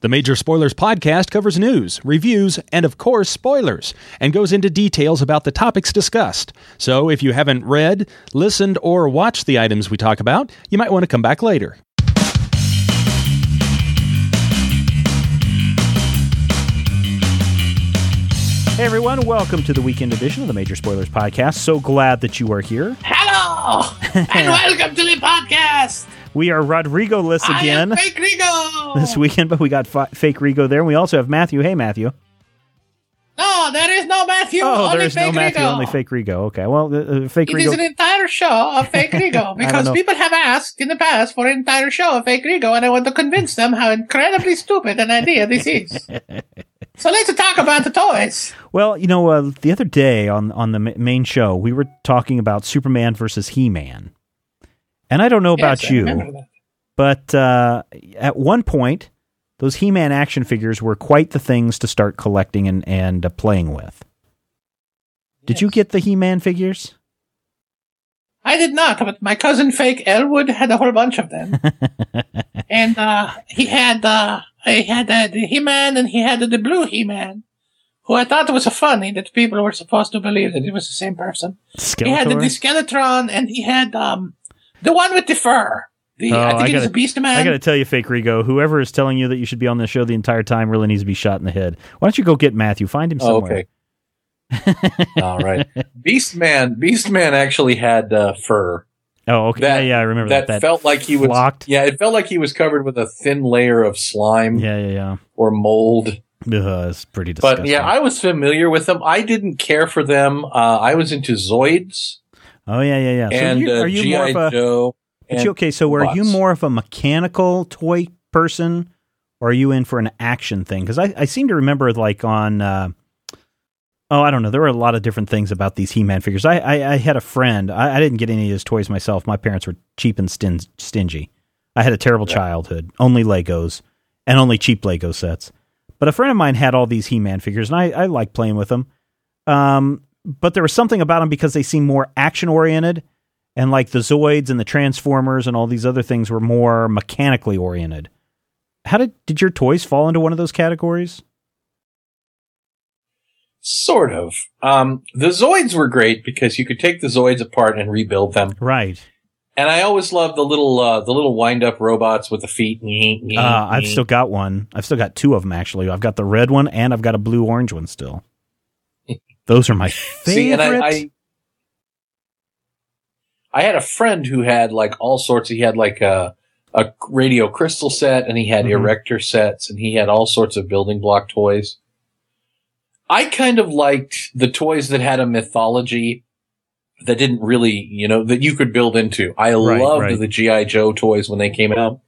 The Major Spoilers podcast covers news, reviews, and of course, spoilers, and goes into details about the topics discussed. So if you haven't read, listened, or watched the items we talk about, you might want to come back later. Hey everyone, welcome to the weekend edition of the Major Spoilers podcast. So glad that you are here. Hello, and welcome to the podcast. We are Rodrigo I again Fake Rigo. this weekend, but we got fi- fake Rigo there. And we also have Matthew. Hey Matthew. No, there is no Matthew. Oh, only there's no Fake Matthew, Rigo. only fake Rigo. Okay, well, uh, uh, fake It is an entire show of Fake Rigo because know. people have asked in the past for an entire show of Fake Rigo, and I want to convince them how incredibly stupid an idea this is. so let's talk about the toys. Well, you know, uh, the other day on on the ma- main show, we were talking about Superman versus He Man, and I don't know about Yes, you, but uh, at one point, those He Man action figures were quite the things to start collecting and and uh, playing with. Did you get the He Man figures? I did not, but my cousin Fake Elwood had a whole bunch of them, and uh, he had uh, he had uh, the He-Man and he had the blue He-Man, who I thought was funny that people were supposed to believe that it was the same person. He had the, Skeletor? the Skeletron and he had um the one with the fur. The Oh, I I think was gotta- a Beast Man. I got to tell you, Fake Rigo, whoever is telling you that you should be on this show the entire time really needs to be shot in the head. Why don't you go get Matthew? Find him Oh, somewhere. okay. All right. Beast man. Beast man actually had uh, fur Oh, okay. That- yeah, yeah, I remember that. that, felt like he was. flocked. Yeah, it felt like he was covered with a thin layer of slime Yeah, yeah, yeah. or mold. Ugh, it's pretty disgusting. But yeah, I was familiar with them. I didn't care for them. Uh, I was into Zoids oh yeah, yeah, yeah. So and you, uh, are you more of a? Joe. you, okay, so are you more of a mechanical toy person, or are you in for an action thing? Because I, I seem to remember like on. Uh, Oh, I don't know. There were a lot of different things about these He-Man figures. I, I, I had a friend. I, I didn't get any of his toys myself. My parents were cheap and stin- stingy. I had a terrible Yeah. childhood. Only Legos and only cheap Lego sets. But a friend of mine had all these He-Man figures, and I, I like playing with them. Um, but there was something about them because they seemed more action oriented, and like the Zoids and the Transformers and all these other things were more mechanically oriented. How did did your toys fall into one of those categories? Sort of. Um, the Zoids were great because you could take the Zoids apart and rebuild them. Right. And I always loved the little uh, the little wind up robots with the feet. Uh, I've still got one. I've still got two of them actually. I've got the red one and I've got a blue orange one still. Those are my favorite. See, and I, I, I had a friend who had like all sorts. He had like a a radio crystal set, and he had Mhm. erector sets, and he had all sorts of building block toys. I kind of liked the toys that had a mythology that didn't really, you know, that you could build into. I Right, loved right. the GI Joe toys when they came out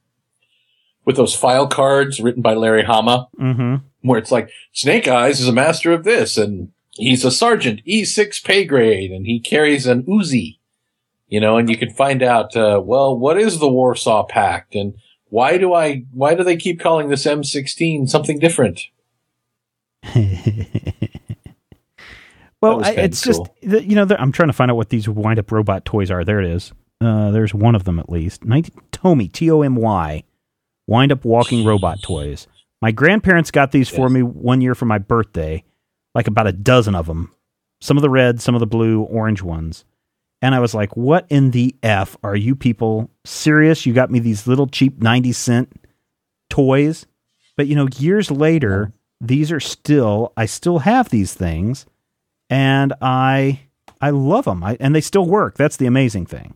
with those file cards written by Larry Hama mm-hmm. where it's like Snake Eyes is a master of this, and he's a sergeant, E6 pay grade, and he carries an Uzi, you know, and you can find out, uh, well, what is the Warsaw Pact, and why do I, why do they keep calling this M16 something different? well, I, kinda it's just cool. the- you know I'm trying to find out what these wind up robot toys are. There it is. Uh, there's one of them at least. 19, Tomy T O M Y, wind up walking robot toys. My grandparents got these for me one year for my birthday, like about a dozen of them. Some of the red, some of the blue, orange ones. And I was like, what in the F are you people serious? You got me these little cheap 90 cent toys. But, you know, years later, these are still, I still have these things and I, I love them. I, and they still work. That's the amazing thing.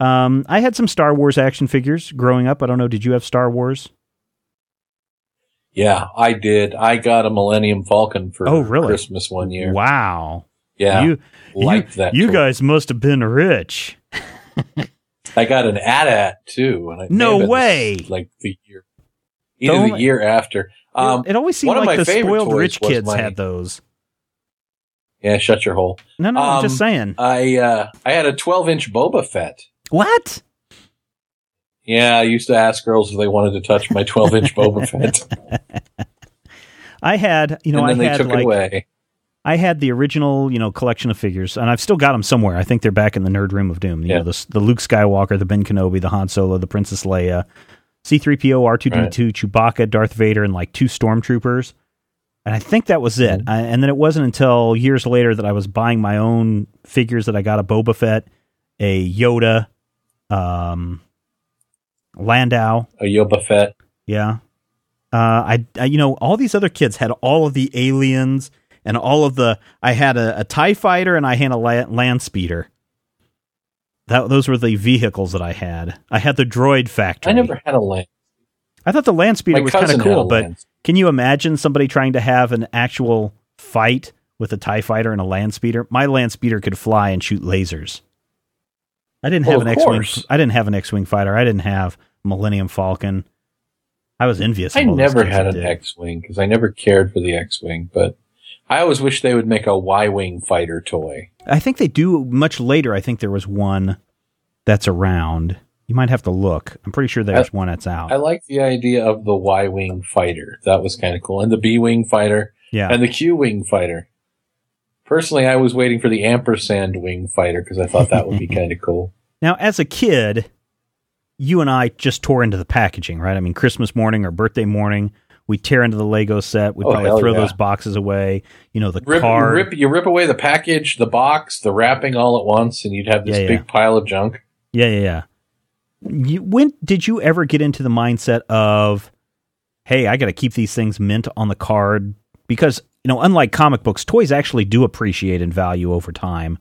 Um, I had some Star Wars action figures growing up. I don't know. Did you have Star Wars? Yeah, I did. I got a Millennium Falcon for Oh, really? Christmas one year. Wow. Yeah, You, liked you, that. you toy. guys must have been rich. I got an AT-AT too. And No way. Like the year, either Don't- the year after. Um, it always seemed one of like my the favorite spoiled rich kids my- had those. yeah, shut your hole. No, no, I'm Um, just saying. I uh, I had a 12 inch Boba Fett. What? Yeah, I used to ask girls if they wanted to touch my 12 inch Boba Fett, I had, you know, and then I they had took like it away. I had the original, you know, collection of figures, and I've still got them somewhere. I think they're back in the Nerd Room of Doom. You Yeah. know, the the Luke Skywalker, the Ben Kenobi, the Han Solo, the Princess Leia, C3PO, R2D2, Chewbacca, Darth Vader, and like two stormtroopers. And I think that was it. I, and then it wasn't until years later that I was buying my own figures that I got a Boba Fett, a Yoda, um, Lando. A Yoba Fett. Yeah. Uh, I, I, you know, all these other kids had all of the aliens and all of the. I had a, a Tie Fighter and I had a la- land speeder. That those were the vehicles that I had. I had the droid factory. I never had a land. I thought the land speeder My was kind of cool, but Land- can you imagine somebody trying to have an actual fight with a Tie Fighter and a land speeder? My land speeder could fly and shoot lasers. I didn't Well, have an X-wing. I didn't have an X-wing fighter. I didn't have Millennium Falcon. I was envious. I never had an. X-wing because I never cared for the X-wing, but I always wish they would make a Y-wing fighter toy. I think they do much later. I think there was one that's around. You might have to look. I'm pretty sure there's one that's out. I like the idea of the Y-wing fighter. That was kind of cool, and the B-wing fighter yeah. and the Q-wing fighter. Personally, I was waiting for the ampersand wing fighter because I thought that would be kind of cool. Now, as a kid, you and I just tore into the packaging, right? I mean, Christmas morning or birthday morning, we tear into the Lego set. We'd Oh, probably throw yeah. those boxes away. You know, the Rip, card. rip, you rip away the package, the box, the wrapping all at once, and you'd have this Yeah, yeah. big pile of junk. Yeah, yeah, yeah. You, when did you ever get into the mindset of, hey, I got to keep these things mint on the card? Because, you know, unlike comic books, toys actually do appreciate in value over time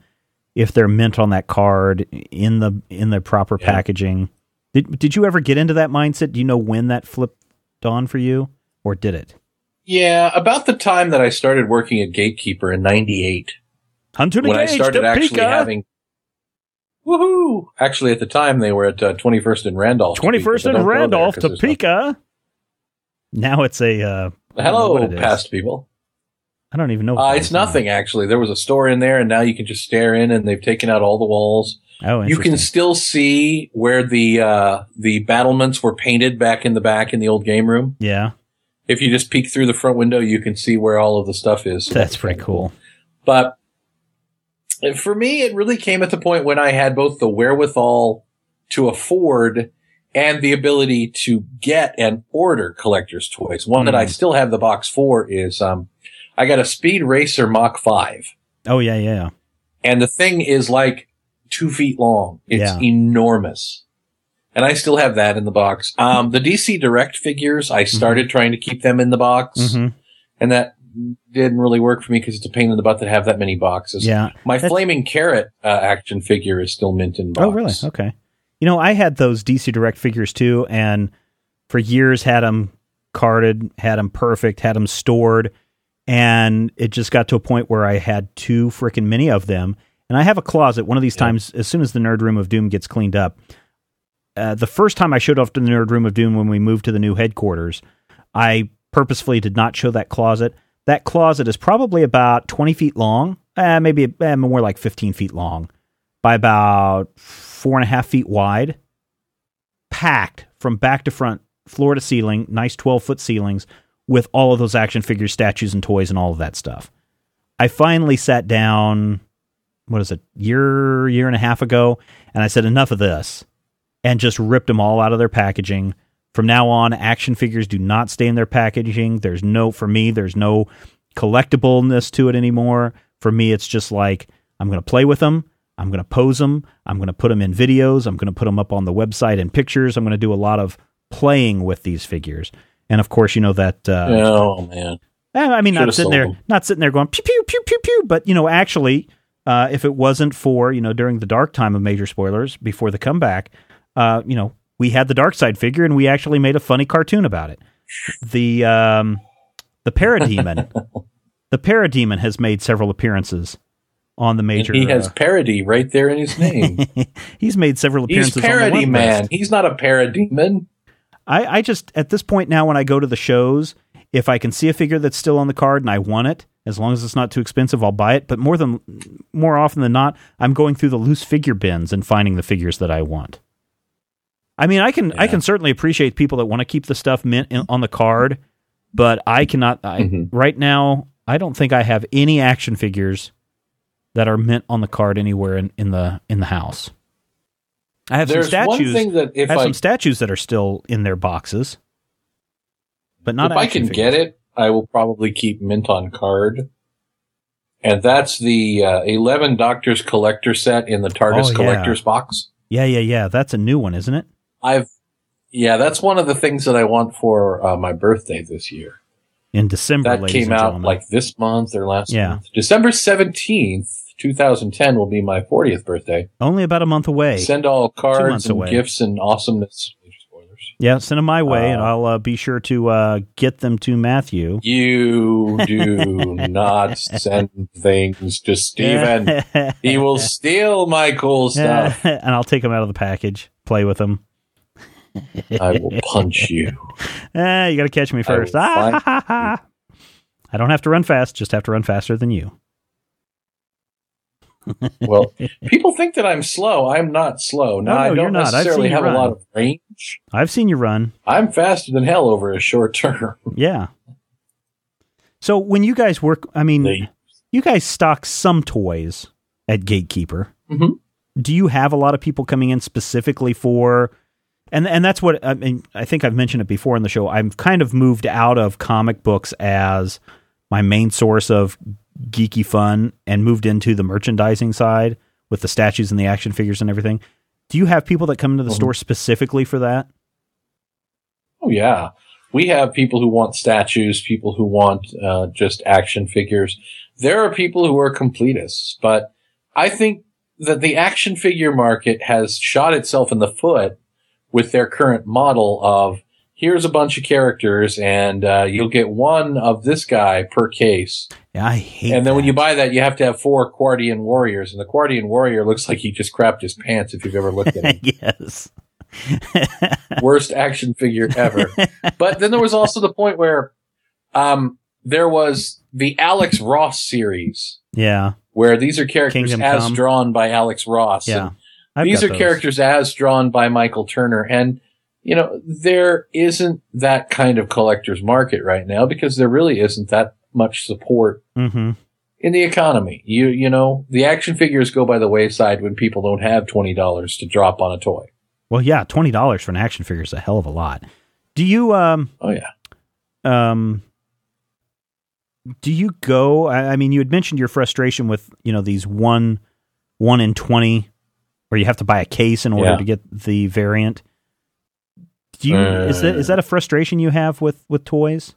if they're mint on that card in the in the proper packaging. Did did you ever get into that mindset? Do you know when that flipped on for you, or did it? Yeah, about the time that I started working at Gatekeeper in '98, Hunter when I started actually having. Woohoo! Actually, at the time they were at uh, 21st and Randolph. twenty first Topeka, and Randolph, Topeka. Now it's a uh, I don't know Hello, what it is. past people. I don't even know. Uh, it's nothing actually. There was a store in there, and now you can just stare in, and they've taken out all the walls. Oh, You can still see where the uh, the battlements were painted back in the back in the old game room. yeah, If you just peek through the front window, you can see where all of the stuff is. That's pretty cool. But for me, it really came at the point when I had both the wherewithal to afford and the ability to get and order collector's toys. One that I Mm. still have the box for is um, I got a Speed Racer Mach 5. Oh yeah, yeah, yeah. And the thing is like two feet long. It's Yeah. enormous. And I still have that in the box. Um, the DC Direct figures, I started trying to keep them in the box. Mm-hmm. And that didn't really work for me because it's a pain in the butt to have that many boxes. Yeah. My That's- flaming carrot uh, action figure is still mint in box. Oh, really? Okay. You know, I had those DC Direct figures too, and for years had them carded, had them perfect, had them stored, and it just got to a point where I had too freaking many of them. And I have a closet. One of these Yeah. times, as soon as the Nerd Room of Doom gets cleaned up, uh, the first time I showed off to the Nerd Room of Doom when we moved to the new headquarters, I purposefully did not show that closet. That closet is probably about 20 feet long, uh, maybe uh, more like 15 feet long, by about four and a half feet wide, packed from back to front, floor to ceiling, nice 12 foot ceilings with all of those action figures, statues, and toys, and all of that stuff. I finally sat down, what is it, year, year and a half ago, and I said, enough of this, and just ripped them all out of their packaging. From now on, action figures do not stay in their packaging. There's no, for me, there's no collectibleness to it anymore. For me, it's just like, I'm going to play with them. I'm going to pose them. I'm going to put them in videos. I'm going to put them up on the website in pictures. I'm going to do a lot of playing with these figures. And of course, you know that uh, Oh, man. Eh, I mean, not Should've sitting there, them. not sitting there going pew pew pew pew pew. But you know, actually, uh, if it wasn't for you know during the dark time of major spoilers before the comeback, uh, you know, we had the dark side figure, and we actually made a funny cartoon about it. The um, the parademon, the parademon has made several appearances on the And major. he has uh, parody right there in his name. he's made several He's appearances. on the parody man. list. He's not a parademon. I, I just at this point now when I go to the shows, if I can see a figure that's still on the card and I want it, as long as it's not too expensive, I'll buy it. But more than more often than not, I'm going through the loose figure bins and finding the figures that I want. I mean, I can I can certainly appreciate people that want to keep the stuff mint in, on the card, but I cannot. I, Mhm. Right now, I don't think I have any action figures that are mint on the card anywhere in, in the in the house. I have There's some one statues. thing that if I have I some statues that are still in their boxes, but not. if I can get it, I will probably keep Mint on card. And that's the uh, 11 Doctors Collector set in the TARDIS Oh, yeah. Collector's box. Yeah, yeah, yeah. That's a new one, isn't it? I've, yeah, that's one of the things that I want for uh, my birthday this year. In December, That came out gentlemen. like this month or last Yeah. month. December 17th, 2010 will be my 40th birthday. only about a month away. Send all cards and away. gifts and awesomeness. Yeah, send them my way, and Uh, I'll uh, be sure to uh, get them to Matthew. You do not send things to Stephen. He will steal my cool stuff. and I'll take them out of the package, play with them. I will punch you. Eh, you got to catch me first. will Ah, ha, ha, ha. I don't have to run fast; just have to run faster than you. Well, people think that I'm slow. I'm not slow. Now, No, I you're don't necessarily have a lot of range. I've seen you run. I'm faster than hell over a short term. Yeah. So when you guys work, I mean, They- you guys stock some toys at Gatekeeper. Mhm. Do you have a lot of people coming in specifically for? And and that's what I mean. I think I've mentioned it before in the show. I've kind of moved out of comic books as my main source of geeky fun and moved into the merchandising side with the statues and the action figures and everything. Do you have people that come into the Mhm. store specifically for that? Oh yeah, we have people who want statues, people who want uh, just action figures. There are people who are completists, but I think that the action figure market has shot itself in the foot with their current model of here's a bunch of characters and uh, you'll get one of this guy per case. I hate. and then when you buy that, you have to have four Quardian warriors, and the Quardian warrior looks like he just crapped his pants if you've ever looked at him. yes. worst action figure ever. but then there was also the point where um, there was the Alex Ross series, yeah. where these are characters Kingdom as Come. drawn by Alex Ross. Yeah. these are those. characters as drawn by Michael Turner. And, you know, there isn't that kind of collector's market right now because there really isn't that much support Mm-hmm. in the economy. You, you know, the action figures go by the wayside when people don't have $20 to drop on a toy. Well, yeah, twenty dollars for an action figure is a hell of a lot. Do you um Oh yeah. um do you go? I, I mean, you had mentioned your frustration with you know these one one in twenty, where you have to buy a case in order Yeah. to get the variant. Do you is that is that a frustration you have with with toys?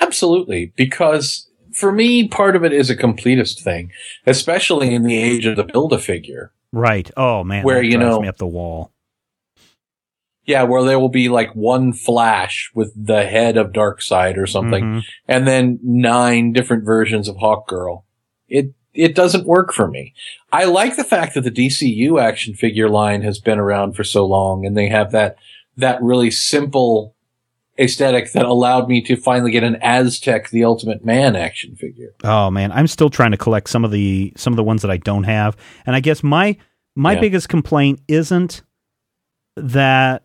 Absolutely, because for me, part of it is a completist thing, especially in the age of the build a figure. Right. Oh man, Where, you know- me up the wall. Yeah, where there will be like one flash with the head of Darkseid or something, Mhm. and then nine different versions of Hawkgirl. It it doesn't work for me. I like the fact that the DCU action figure line has been around for so long, and they have that that really simple aesthetic that allowed me to finally get an Aztek, the Ultimate Man action figure. Oh man, I'm still trying to collect some of the some of the ones that I don't have. And I guess my my Yeah. biggest complaint isn't that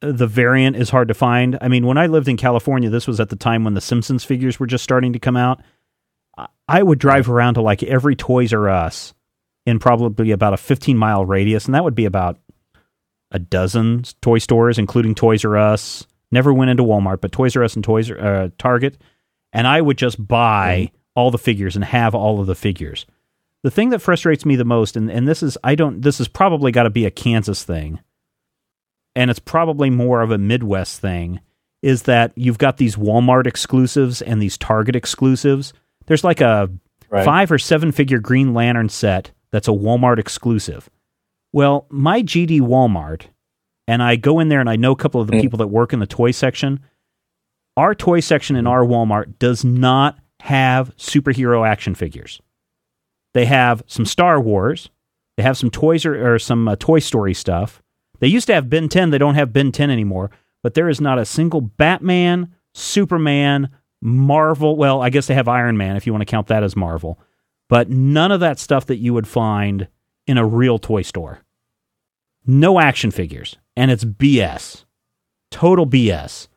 the variant is hard to find. I mean, when I lived in California, this was at the time when the Simpsons figures were just starting to come out. I- I would drive around to like every Toys R Us in probably about a 15 mile radius, and that would be about a dozen toy stores, including Toys R Us. Never went into Walmart, but Toys R Us and Toys R- uh, Target, and I would just buy all the figures and have all of the figures. The thing that frustrates me the most, and, and this is I don't this has probably got to be a Kansas thing, and it's probably more of a Midwest thing, is that you've got these Walmart exclusives and these Target exclusives. There's like a Right. five or seven figure Green Lantern set that's a Walmart exclusive. Well, my GD Walmart, and I go in there and I know a couple of the Mm. people that work in the toy section. Our toy section in our Walmart does not have superhero action figures. They have some Star Wars. They have some toys or, or some uh, Toy Story stuff. They used to have Ben 10. They don't have Ben 10 anymore. But there is not a single Batman, Superman, Marvel. Well, I guess they have Iron Man if you want to count that as Marvel. But none of that stuff that you would find in a real toy store. No action figures. And it's BS. Total BS.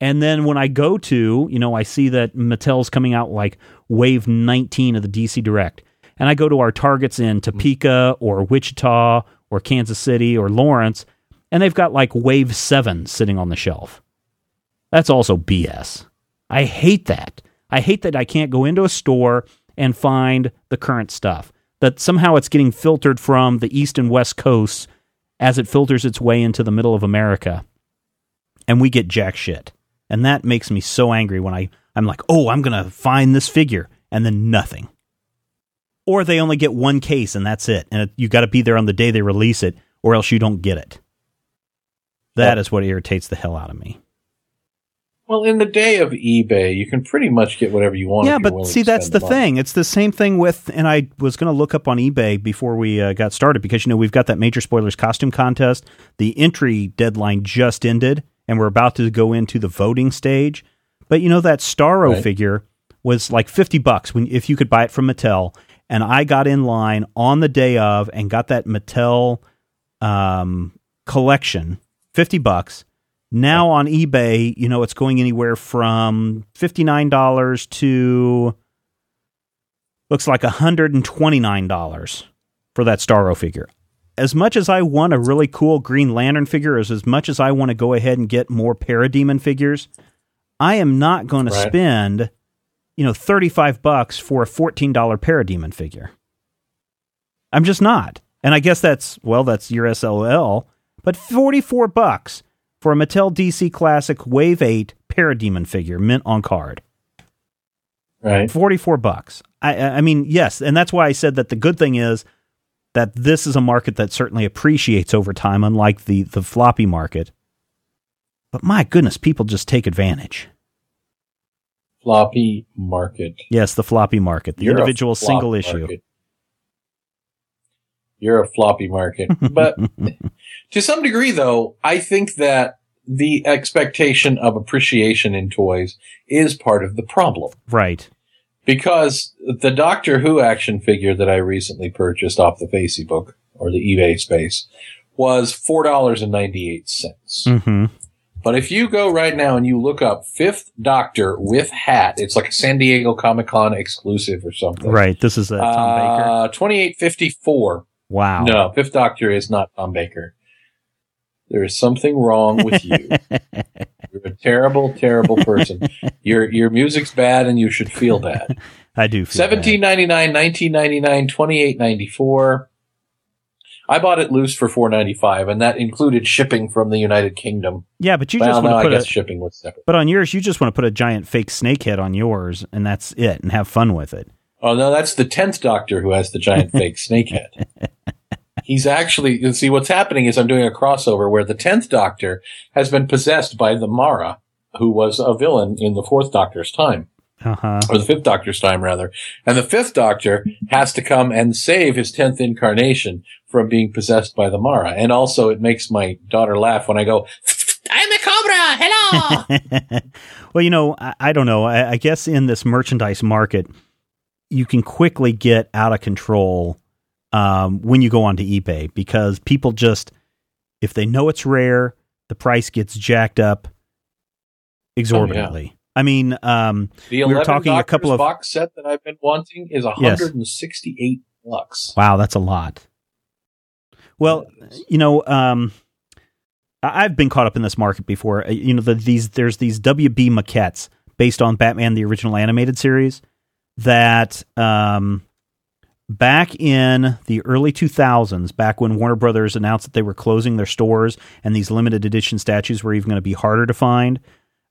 And then when I go to, you know, I see that Mattel's coming out like wave 19 of the DC Direct. And I go to our targets in Topeka or Wichita or Kansas City or Lawrence, and they've got like Wave 7 sitting on the shelf. That's also BS. I hate that. I hate that I can't go into a store and find the current stuff. That somehow it's getting filtered from the east and west coasts as it filters its way into the middle of America. And we get jack shit. And that makes me so angry when I, I'm like, oh, I'm going to find this figure, and then nothing. Or they only get one case and that's it. And it, you got to be there on the day they release it, or else you don't get it. That is what irritates the hell out of me. Well, in the day of eBay, you can pretty much get whatever you want. Yeah, but see, that's the thing. It's the same thing with, and I was going to look up on eBay before we uh, got started because, you know, we've got that Major Spoilers costume contest. The entry deadline just ended, and we're about to go into the voting stage. But, you know, that Starro Right. figure was like 50 bucks when if you could buy it from Mattel. And I got in line on the day of and got that Mattel um, collection, 50 bucks. Now on eBay, you know, it's going anywhere from $59 to looks like $129 for that Starro figure. As much as I want a really cool Green Lantern figure, as, as much as I want to go ahead and get more Parademon figures, I am not going to Right. spend, you know, 35 bucks for a $14 Parademon figure. I'm just not. And I guess that's, well, that's your SLL, but 44 bucks for a Mattel DC Classic Wave 8 Parademon figure mint on card. right? 44 bucks. I I mean, yes, and that's why I said that the good thing is that this is a market that certainly appreciates over time unlike the the floppy market. But my goodness, people just take advantage. Floppy market. Yes, the floppy market, the You're individual single issue. market. You're a floppy market. But to some degree, though, I think that the expectation of appreciation in toys is part of the problem. Right. Because the Doctor Who action figure that I recently purchased off the Facey book or the eBay space was $4.98. Mhm. But if you go right now and you look up Fifth Doctor with hat, it's like a San Diego Comic Con exclusive or something. Right. This is a Tom Baker. Uh, 2854. Wow. No, Fifth Doctor is not Tom Baker. There is something wrong with you. You're a terrible, terrible person. Your your music's bad and you should feel bad. I do feel bad. 1799, 1999, 2894. I bought it loose for 495 and that included shipping from the United Kingdom. Yeah, but you well, just want to put guess a shipping was separate. but on yours you just want to put a giant fake snake head on yours and that's it and have fun with it. Oh no, that's the 10th Doctor who has the giant fake snake head. He's actually, you see what's happening is I'm doing a crossover where the 10th Doctor has been possessed by the Mara, who was a villain in the 4th Doctor's time. Uh-huh. or the fifth doctor's time rather. And the fifth doctor has to come and save his tenth incarnation from being possessed by the Mara. And also it makes my daughter laugh when I go, I'm a cobra! Hello! well, you know, I, I don't know. I, I guess in this merchandise market, you can quickly get out of control um, when you go onto eBay because people just, if they know it's rare, the price gets jacked up exorbitantly. I mean, um, the We were 11 talking a couple of- box set that I've been wanting is 168 bucks. wow, that's a lot. Well, you know, um, I've been caught up in this market before. Uh, You know, the, these there's these WB maquettes based on Batman the original animated series that um, back in the early 2000s, back when Warner Brothers announced that they were closing their stores and these limited edition statues were even going to be harder to find,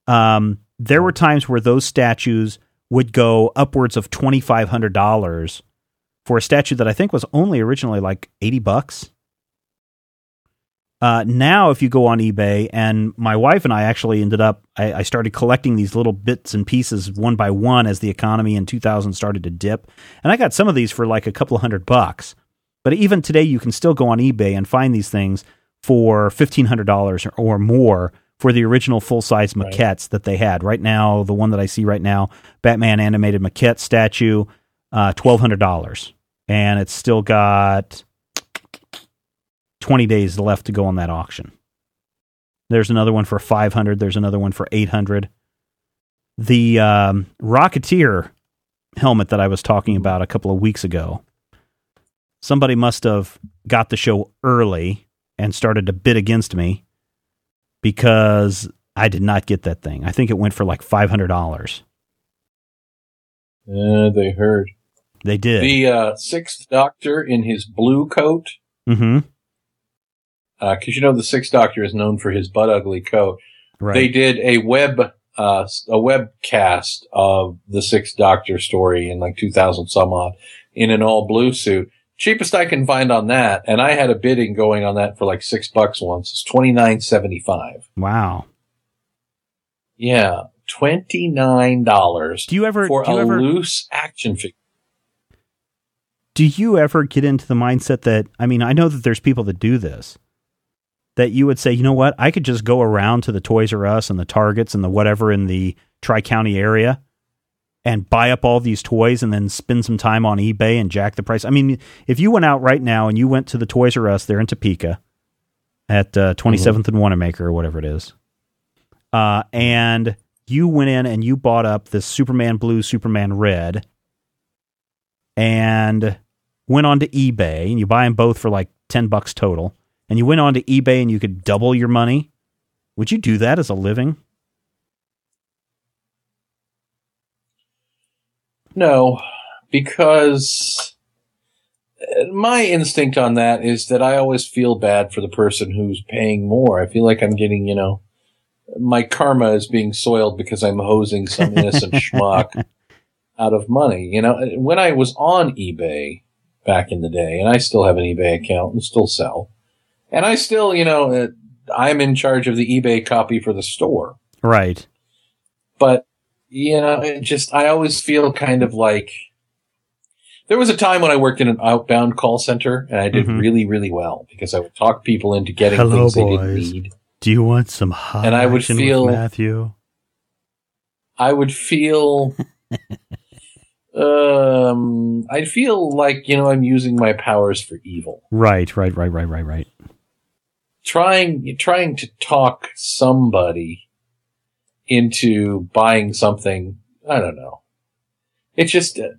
um, there were times where those statues would go upwards of twenty five hundred dollars for a statue that I think was only originally like eighty bucks. Uh, now, if you go on eBay, and my wife and I actually ended up, I, I started collecting these little bits and pieces one by one as the economy in 2000 started to dip. And I got some of these for like a couple of hundred bucks. But even today, you can still go on eBay and find these things for $1,500 or, or more for the original full size Right. maquettes that they had. Right now, the one that I see right now, Batman animated maquette statue, uh, $1,200. And it's still got 20 days left to go on that auction. There's another one for 500. There's another one for 800. The um, Rocketeer helmet that I was talking about a couple of weeks ago. somebody must have got the show early and started to bid against me because I did not get that thing. I think it went for like five hundred dollars. Uh, they heard. They did. The uh, Sixth Doctor in his blue coat, mm-hmm. Because you know the Sixth Doctor is known for his butt ugly coat. Right. They did a web uh, a webcast of the Sixth Doctor story in like 2000 some odd in an all blue suit. Cheapest I can find on that, and I had a bidding going on that for like six bucks once. It's twenty nine seventy five. wow. Yeah, twenty nine dollars Do you ever for you a ever loose action figure. do you ever get into the mindset that I mean, I know that there's people that do this. That you would say, you know what, I could just go around to the Toys R Us and the Targets and the whatever in the Tri County area and buy up all these toys and then spend some time on eBay and jack the price. I mean, if you went out right now and you went to the Toys R Us there in Topeka at uh, 27th and Wanamaker or whatever it is, uh, and you went in and you bought up this Superman blue, Superman red, and went on to eBay and you buy them both for like 10 bucks total, and you went on to eBay and you could double your money, would you do that as a living? No, because uh, my instinct on that is that I always feel bad for the person who's paying more. I feel like I'm getting, you know, my karma is being soiled because I'm hosing some innocent schmuck out of money. You know, when I was on eBay back in the day, and I still have an eBay account and still sell, and I still, you know, uh, I'm in charge of the eBay copy for the store Right. but you know, it just I always feel kind of like there was a time when I worked in an outbound call center and I did Mhm. really, really well because I would talk people into getting Hello, things they didn't need. Do you want some hot And I would feel- Matthew? I would feel um I'd feel like, you know, I'm using my powers for evil. Right, right, right, right, right, right. Trying trying to talk somebody into buying something, I don't know. It's just uh,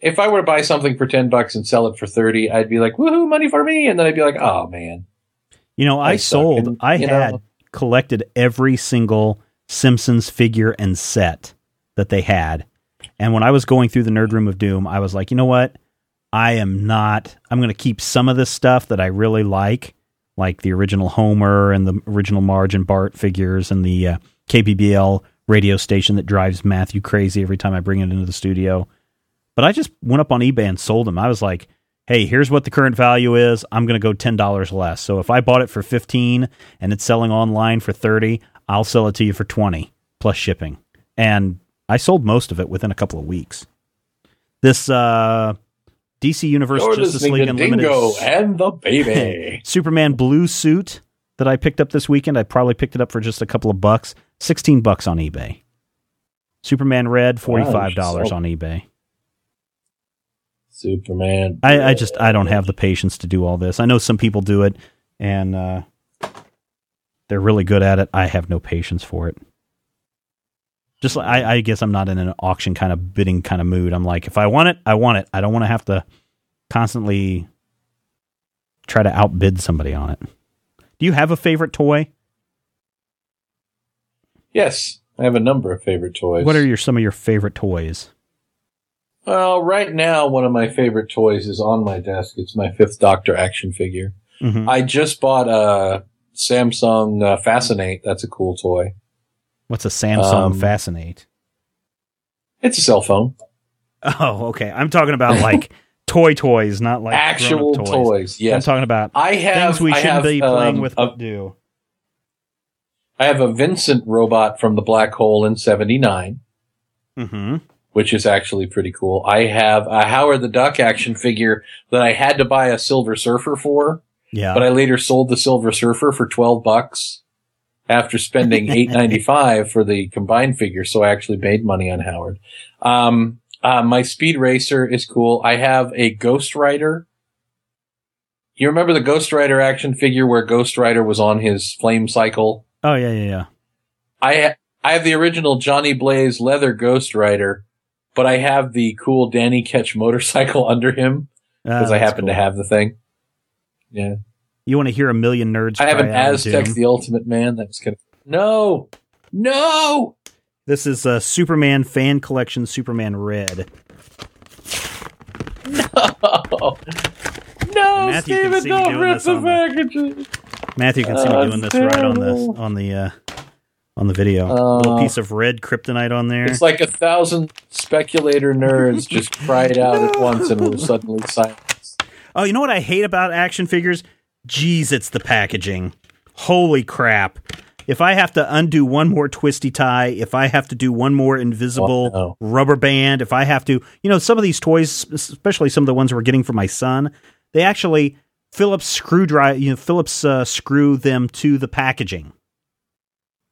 if I were to buy something for 10 bucks and sell it for 30, I'd be like, woohoo, money for me. And then I'd be like, oh man. You know, I, I sold, and, I had know- collected every single Simpsons figure and set that they had. And when I was going through the Nerd Room of Doom, I was like, you know what? I am not, I'm going to keep some of this stuff that I really like, like the original Homer and the original Marge and Bart figures and the uh, KBBL radio station that drives Matthew crazy every time I bring it into the studio. But I just went up on eBay and sold them. I was like, hey, here's what the current value is. I'm going to go $10 less. So if I bought it for 15 and it's selling online for 30, I'll sell it to you for 20 plus shipping. And I sold most of it within a couple of weeks. This uh, DC Universe You're Justice League Unlimited Dingo and the Baby. Superman blue suit that I picked up this weekend. I probably picked it up for just a couple of bucks. 16 bucks on eBay. Superman red, $45 Wow, on eBay. Superman. I, I just I don't have the patience to do all this. I know some people do it and uh, they're really good at it. I have no patience for it. Just I, I guess I'm not in an auction kind of bidding kind of mood. I'm like, if I want it, I want it. I don't want to have to constantly try to outbid somebody on it. Do you have a favorite toy? Yes, I have a number of favorite toys. What are your some of your favorite toys? Well, right now, one of my favorite toys is on my desk. It's my Fifth Doctor action figure. Mhm. I just bought a Samsung uh, Fascinate. That's a cool toy. What's a Samsung Um, Fascinate? It's a cell phone. Oh, okay. I'm talking about like toy toys, not like Actual grown-up toys. I'm talking about I have. things we I shouldn't have, be playing um, with a- do. I have a Vincent robot from the Black Hole in '79, Mm-hmm. which is actually pretty cool. I have a Howard the Duck action figure that I had to buy a Silver Surfer for, Yeah. but I later sold the Silver Surfer for twelve bucks after spending eight ninety five for the combined figure. So I actually made money on Howard. Um, uh, my Speed Racer is cool. I have a Ghost Rider. You remember the Ghost Rider action figure where Ghost Rider was on his flame cycle? oh yeah, yeah, yeah. I ha- I have the original Johnny Blaze leather Ghost Rider, but I have the cool Danny Ketch motorcycle under him because I happen to have the thing. Yeah, You want to hear a million nerds? I have an cry out in Aztek, the Ultimate Man. That's kind of no, no. This is a Superman fan collection, Superman Red. No, No, Matthew Stephen, don't rip the packages. Matthew can see me doing this right on the on the uh, on the video. a Oh. little piece of red kryptonite on there. It's like a thousand speculator nerds just cried out at once and were suddenly silenced. Oh, you know what I hate about action figures? Jeez, it's the packaging. Holy crap. If I have to undo one more twisty tie, if I have to do one more invisible Oh, no. rubber band, if I have to, you know, some of these toys, especially some of the ones we're getting for my son, they actually Phillips screwdriver, you know, Phillips uh, screw them to the packaging.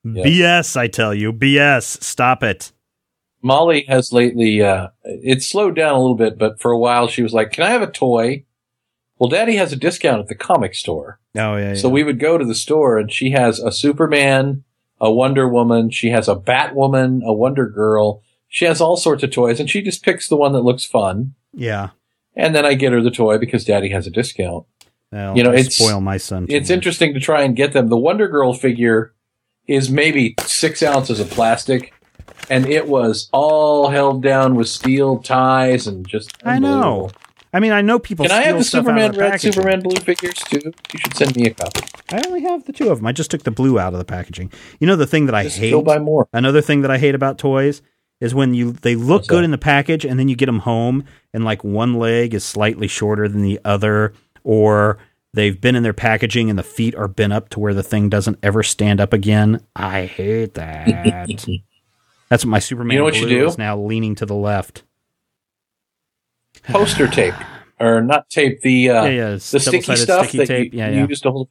BS, I tell you, BS. Stop it. Molly has lately, uh, it slowed down a little bit, but for a while she was like, Can I have a toy? Well, daddy has a discount at the comic store. Oh yeah. So we would go to the store and she has a Superman, a Wonder Woman, she has a Batwoman, a Wonder Girl. She has all sorts of toys and she just picks the one that looks fun. yeah. And then I get her the toy because daddy has a discount. Well, You know, it's- spoil my son. It's much. interesting to try and get them. The Wonder Girl figure is maybe six ounces of plastic, and it was all held down with steel ties and just. I know. I mean, I know people. Can I have the stuff out of Superman red, packaging. Superman blue figures too? You should send me a copy. I only have the two of them. I just took the blue out of the packaging. You know the thing that I Just hate. go buy more. Another thing that I hate about toys is when you they look What's good that? in the package and then you get them home and like one leg is slightly shorter than the other, or they've been in their packaging and the feet are bent up to where the thing doesn't ever stand up again. I hate that. That's what my Superman You know what you do? is now leaning to the left. Poster tape, or not tape, the uh, yeah, yeah, the sticky stuff sticky that tape. you, yeah, you yeah. used to hold.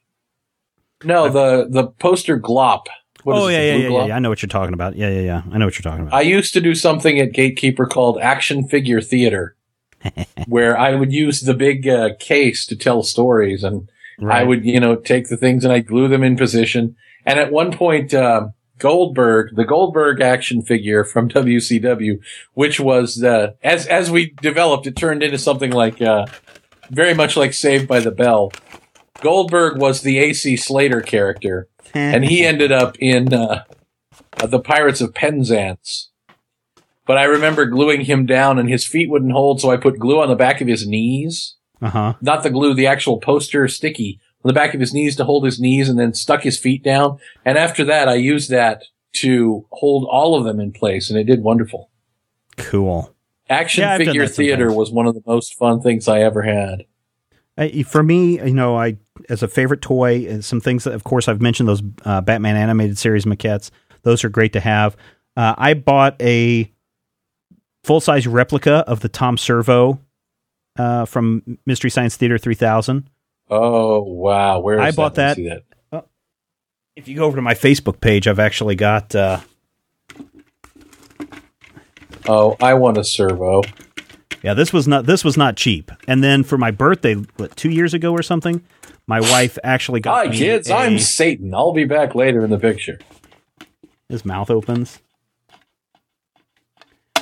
No, the the poster glop. What is oh it, yeah, the yeah, yeah, yeah. I know what you're talking about. Yeah, yeah, yeah. I know what you're talking about. I used to do something at Gatekeeper called Action Figure Theater, where I would use the big uh, case to tell stories, and I would, you know, take the things and I'd glue them in position. And at one point, uh, Goldberg, the Goldberg action figure from WCW, which was the as as we developed, it turned into something like uh, very much like Saved by the Bell. Goldberg was the AC Slater character, and he ended up in uh, uh, the Pirates of Penzance. But I remember gluing him down, and his feet wouldn't hold, so I put glue on the back of his knees. Uh huh. Not the glue, the actual poster sticky on the back of his knees to hold his knees, and then stuck his feet down. And after that, I used that to hold all of them in place, and it did wonderful. Cool. Action Yeah, figure theater sometimes. was one of the most fun things I ever had. I, for me, you know, I as a favorite toy, uh, some things that, of course, I've mentioned those uh, Batman animated series maquettes. Those are great to have. Uh, I bought a full size replica of the Tom Servo uh, from Mystery Science Theater 3000. Oh wow, where is I bought that- that. If you go over to my Facebook page, I've actually got. Uh, Oh, I want a servo. yeah, this was not this was not cheap. And then for my birthday, what, two years ago or something, my wife actually got Hi kids, I'm Satan. I'll be back later in the picture. His mouth opens.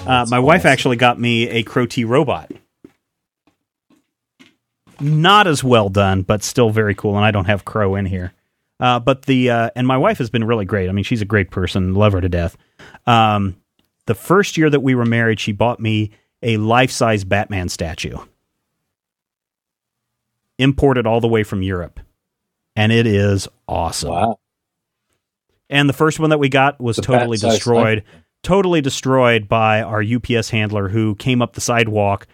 Uh, my wife actually got me a Crow T robot. Not as well done, but still very cool. And I don't have Crow in here. Uh, but the uh, and my wife has been really great. I mean, she's a great person, love her to death. Um, the first year that we were married, she bought me a life size Batman statue, imported all the way from Europe, and it is awesome. Wow. And the first one that we got was The totally destroyed. Totally destroyed by our UPS handler who came up the sidewalk,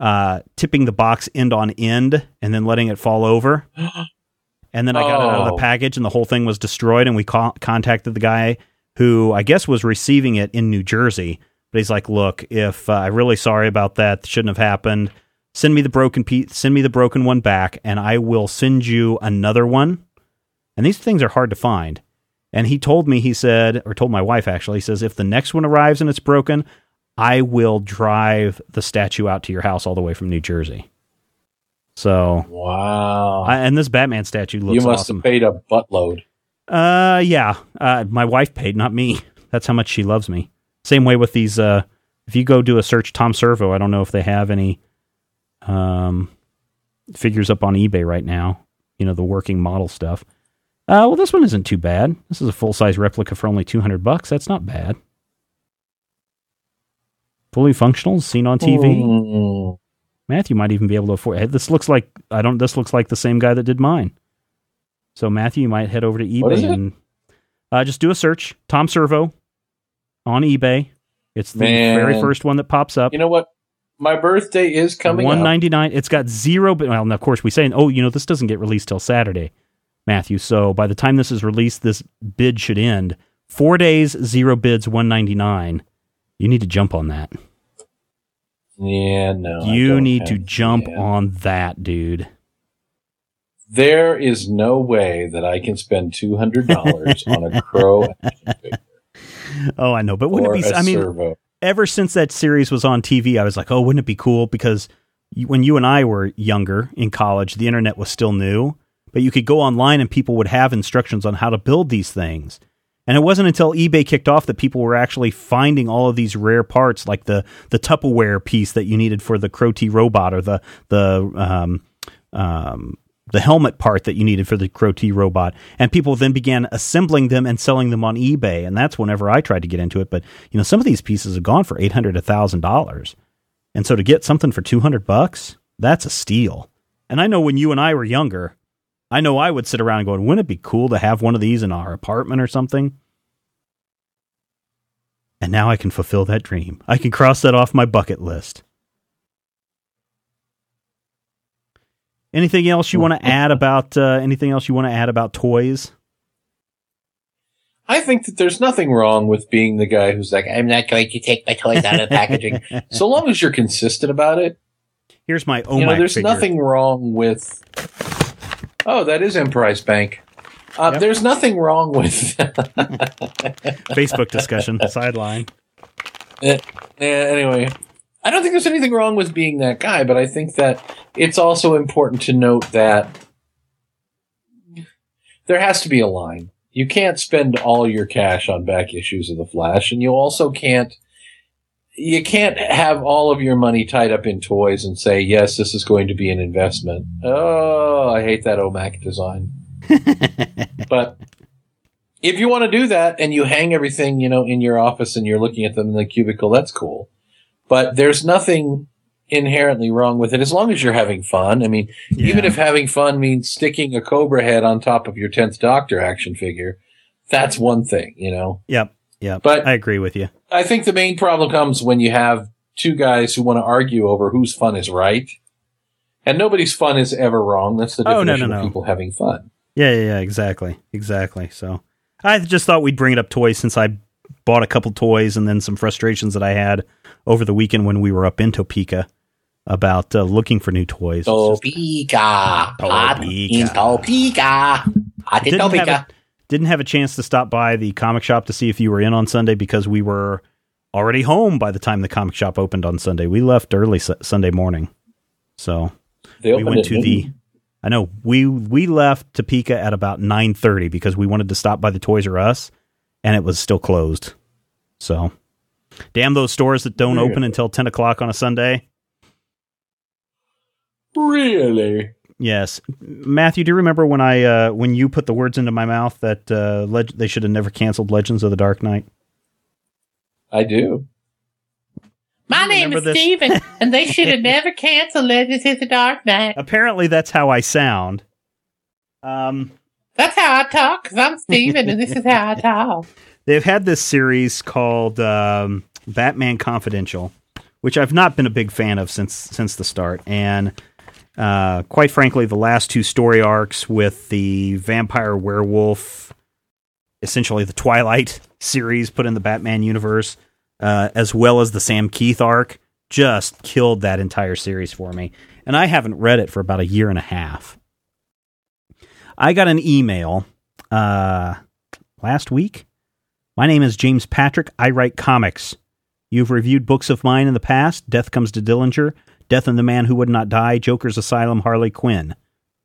uh, tipping the box end on end and then letting it fall over. And then I got it out of the Oh. package and the whole thing was destroyed. And we co- contacted the guy who I guess was receiving it in New Jersey. But he's like, look, if uh, I'm really sorry about that, shouldn't have happened. Send me the broken piece, send me the broken one back, and I will send you another one. And these things are hard to find. And he told me, he said, or told my wife actually, he says, if the next one arrives and it's broken, I will drive the statue out to your house all the way from New Jersey. So, Wow. I, and this Batman statue looks you must awesome. have paid a buttload. Uh, yeah. Uh, my wife paid, not me. That's how much she loves me. Same way with these. Uh, if you go do a search, Tom Servo. I don't know if they have any. Um, figures up on eBay right now. You know, the working model stuff. Uh, well, this one isn't too bad. This is a full size replica for only 200 bucks. That's not bad. Fully functional, seen on TV. Mm. Matthew might even be able to afford. Hey, this looks like I don't. This looks like the same guy that did mine. So Matthew, you might head over to eBay and uh, just do a search. Tom Servo on eBay. It's the Man. very first one that pops up. You know what? My birthday is coming One up. ninety nine. It's got zero. But well, of course we say, oh, you know, this doesn't get released till Saturday, Matthew. So by the time this is released, this bid should end. Four days, zero bids, one ninety nine. You need to jump on that. Yeah, no. You need have- to jump yeah. on that, dude. There is no way that I can spend two hundred dollars on a crow Oh, I know, but wouldn't it be? I mean, servo. ever since that series was on TV, I was like, oh, wouldn't it be cool? Because when you and I were younger in college, the internet was still new, but you could go online and people would have instructions on how to build these things. And it wasn't until eBay kicked off that people were actually finding all of these rare parts, like the the Tupperware piece that you needed for the Crow T robot, or the the um, um, the helmet part that you needed for the Crow T robot. And people then began assembling them and selling them on eBay. And that's whenever I tried to get into it. But you know, some of these pieces have gone for eight hundred, a thousand dollars. And so to get something for two hundred bucks, that's a steal. And I know when you and I were younger, I know I would sit around going, wouldn't it be cool to have one of these in our apartment or something? And now I can fulfill that dream. I can cross that off my bucket list. Anything else you want to add about uh, anything else you want to add about toys? I think that there's nothing wrong with being the guy who's like, I'm not going to take my toys out of the packaging. so long as you're consistent about it. Here's my oh you know, my there's figure. nothing wrong with. Oh, that is Emprise Bank. Uh, Yep. There's nothing wrong with. Facebook discussion sideline. Yeah, anyway, I don't think there's anything wrong with being that guy, but I think that it's also important to note that there has to be a line. You can't spend all your cash on back issues of the Flash, and you also can't you can't have all of your money tied up in toys and say, yes, this is going to be an investment. Oh, I hate that OMAC design. but if you want to do that and you hang everything, you know, in your office and you're looking at them in the cubicle, that's cool. But there's nothing inherently wrong with it as long as you're having fun. I mean, even if having fun means sticking a cobra head on top of your 10th Doctor action figure, that's one thing, you know. Yep. Yep. But- I agree with you. I think the main problem comes when you have two guys who want to argue over whose fun is right. And nobody's fun is ever wrong. That's the Oh, no, definition no, of people having fun. Yeah, yeah, yeah, exactly. Exactly. So I just thought we'd bring it up toys since I bought a couple toys and then some frustrations that I had over the weekend when we were up in Topeka about uh, looking for new toys. It's just- Topeka. In Topeka. Topeka. Didn't have, Topeka. Didn't have a chance to stop by the comic shop to see if you were in on Sunday because we were already home by the time the comic shop opened on Sunday. We left early su- Sunday morning. So we went to the I know we we left Topeka at about nine thirty because we wanted to stop by the Toys R Us, and it was still closed. So, damn those stores that don't Really? open until ten o'clock on a Sunday. Really? Yes, Matthew, do you remember when I uh, when you put the words into my mouth that uh, leg- they should have never canceled Legends of the Dark Knight? I do. My You name remember is this? Stephen, and they should have never canceled Legends of the Dark Knight. Apparently, that's how I sound. Um, That's how I talk, because I'm Stephen, and this is how I talk. they've had this series called um, Batman Confidential, which I've not been a big fan of since since the start, and uh, quite frankly, the last two story arcs with the vampire werewolf, essentially the Twilight series put in the Batman universe, uh, as well as the Sam Kieth arc, just killed that entire series for me, and I haven't read it for about a year and a half. I got an email uh, last week. My name is James Patrick. I write comics. You've reviewed books of mine in the past Death Comes to Dillinger, Death and the Man Who Would Not Die, Joker's Asylum, Harley Quinn.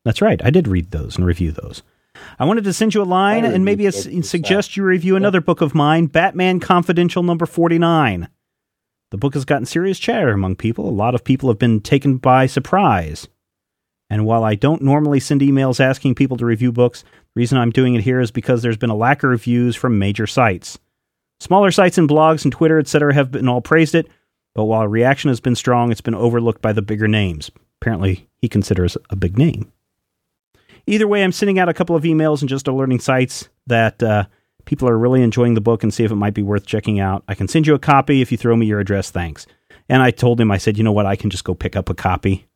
That's right. I did read those and review those. I wanted to send you a line and maybe a, suggest you review another book of mine, Batman Confidential number 49. The book has gotten serious chatter among people. A lot of people have been taken by surprise. And while I don't normally send emails asking people to review books, the reason I'm doing it here is because there's been a lack of reviews from major sites. Smaller sites and blogs and Twitter, etc., have been all praised it, but while reaction has been strong, it's been overlooked by the bigger names. Apparently, he considers a big name. Either way, I'm sending out a couple of emails and just alerting sites that uh, people are really enjoying the book and see if it might be worth checking out. I can send you a copy if you throw me your address. Thanks. And I told him, I said, you know what? I can just go pick up a copy.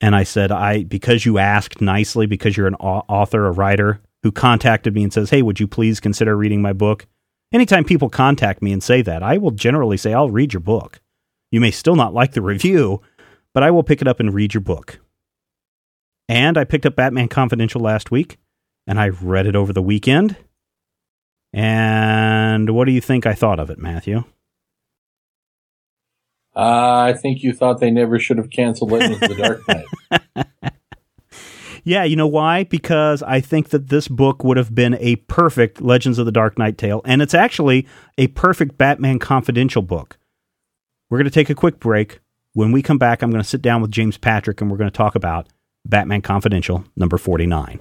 And I said, I because you asked nicely, because you're an author, a writer who contacted me and says, hey, would you please consider reading my book? Anytime people contact me and say that, I will generally say, I'll read your book. You may still not like the review, but I will pick it up and read your book. And I picked up Batman Confidential last week, and I read it over the weekend. And what do you think I thought of it, Matthew? Uh, I think you thought they never should have canceled Legends of the Dark Knight. Yeah, you know why? Because I think that this book would have been a perfect Legends of the Dark Knight tale, and it's actually a perfect Batman Confidential book. We're going to take a quick break. When we come back, I'm going to sit down with James Patrick and we're going to talk about Batman Confidential number 49.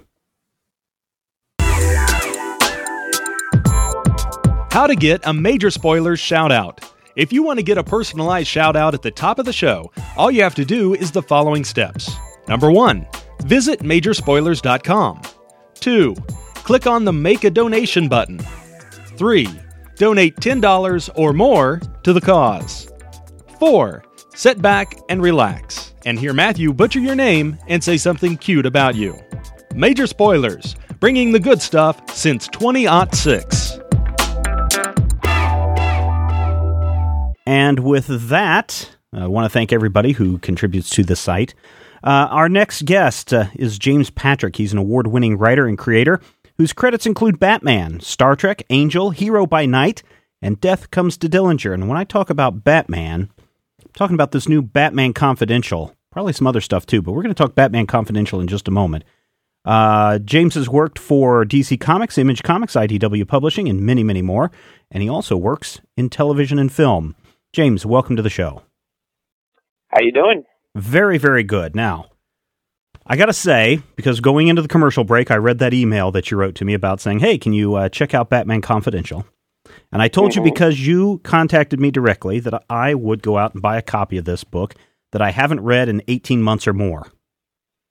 How to get a major spoilers shout out. If you want to get a personalized shout out at the top of the show, all you have to do is the following steps. Number one, visit majorspoilers.com. Two, click on the Make a Donation button. Three, donate $10 or more to the cause. Four, sit back and relax and hear Matthew butcher your name and say something cute about you. Major Spoilers, bringing the good stuff since 2006. And with that, I want to thank everybody who contributes to the site. Uh, our next guest uh, is James Patrick. He's an award winning writer and creator whose credits include Batman, Star Trek, Angel, Hero by Night, and Death Comes to Dillinger. And when I talk about Batman, I'm talking about this new Batman Confidential, probably some other stuff too, but we're going to talk Batman Confidential in just a moment. Uh, James has worked for DC Comics, Image Comics, IDW Publishing, and many, many more. And he also works in television and film. James, welcome to the show. How you doing? Very, very good. Now, I got to say, because going into the commercial break, I read that email that you wrote to me about saying, "Hey, can you uh, check out Batman Confidential?" And I told mm-hmm. you because you contacted me directly that I would go out and buy a copy of this book that I haven't read in 18 months or more.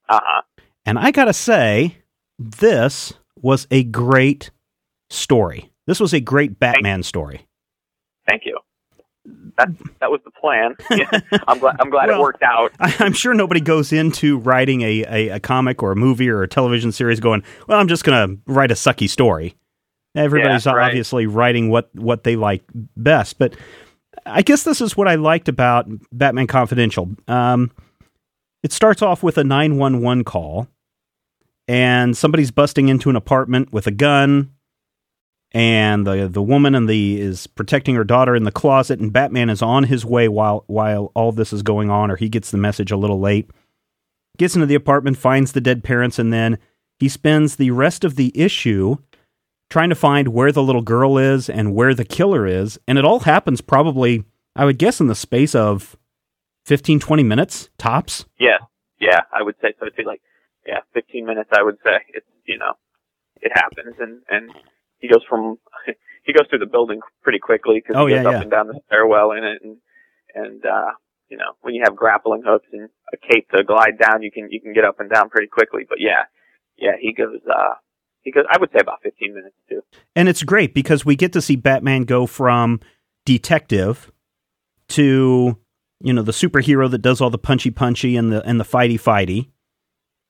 Uh huh. And I got to say, this was a great story. This was a great Batman Thank story. Thank you that that was the plan. I'm glad I'm glad well, it worked out. I'm sure nobody goes into writing a, a, a, comic or a movie or a television series going, well, I'm just going to write a sucky story. Everybody's yeah, right. obviously writing what what they like best, but I guess this is what I liked about Batman Confidential. Um, it starts off with a 911 call, and somebody's busting into an apartment with a gun and the the woman and the is protecting her daughter in the closet and Batman is on his way while while all this is going on or he gets the message a little late. Gets into the apartment finds the dead parents and then he spends the rest of the issue trying to find where the little girl is and where the killer is. And it all happens probably I would guess in the space of 15 20 minutes tops. Yeah. Yeah I would say so. Be like yeah 15 minutes I would say. It's you know it happens and and he goes from he goes through the building pretty quickly because oh, he goes yeah, up yeah. and down the stairwell in it, and and uh, you know when you have grappling hooks and a cape to glide down, you can you can get up and down pretty quickly. But yeah, yeah, he goes. uh he goes, I would say about 15 minutes too. And it's great because we get to see Batman go from detective to, you know, the superhero that does all the punchy punchy and the and the fighty fighty.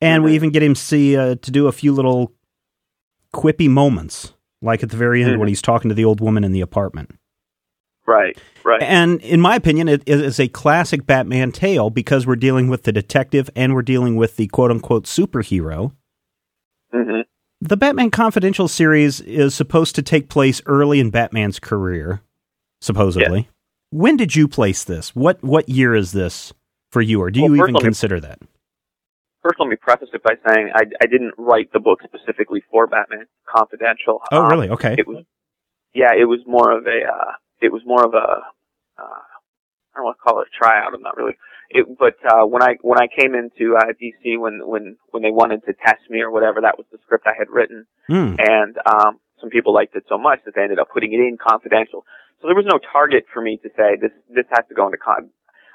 And mm-hmm. we even get him see uh, to do a few little quippy moments like at the very end mm-hmm. when he's talking to the old woman in the apartment. Right, right. And in my opinion, it is a classic Batman tale because we're dealing with the detective and we're dealing with the quote unquote superhero. Mm-hmm. The Batman Confidential series is supposed to take place early in Batman's career, supposedly. Yeah. When did you place this? What what year is this for you, or do well, you even consider that? First, let me preface it by saying I, I didn't write the book specifically for Batman Confidential. Oh, um, really? Okay. It was, yeah, it was more of a, uh, it was more of a, uh, I don't want to call it a tryout. I'm not really. it, but uh, when I when I came into uh, DC when when when they wanted to test me or whatever, that was the script I had written, Hmm. and um, some people liked it so much that they ended up putting it in confidential. So there was no target for me to say this this has to go into con.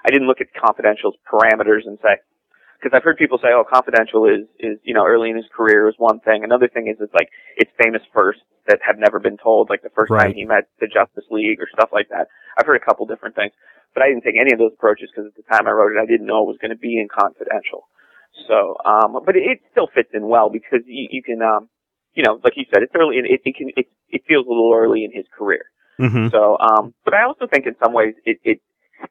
I didn't look at confidential's parameters and say because I've heard people say, oh, confidential is is you know early in his career is one thing. Another thing is it's like it's famous first that have never been told, like the first Right. time he met the Justice League or stuff like that. I've heard a couple different things, but I didn't take any of those approaches because at the time I wrote it, I didn't know it was going to be in confidential. So, um, but it, it still fits in well because you, you can, um, you know, like you said, it's early and it, it can, it, it feels a little early in his career. hmm So, um, but I also think in some ways it, it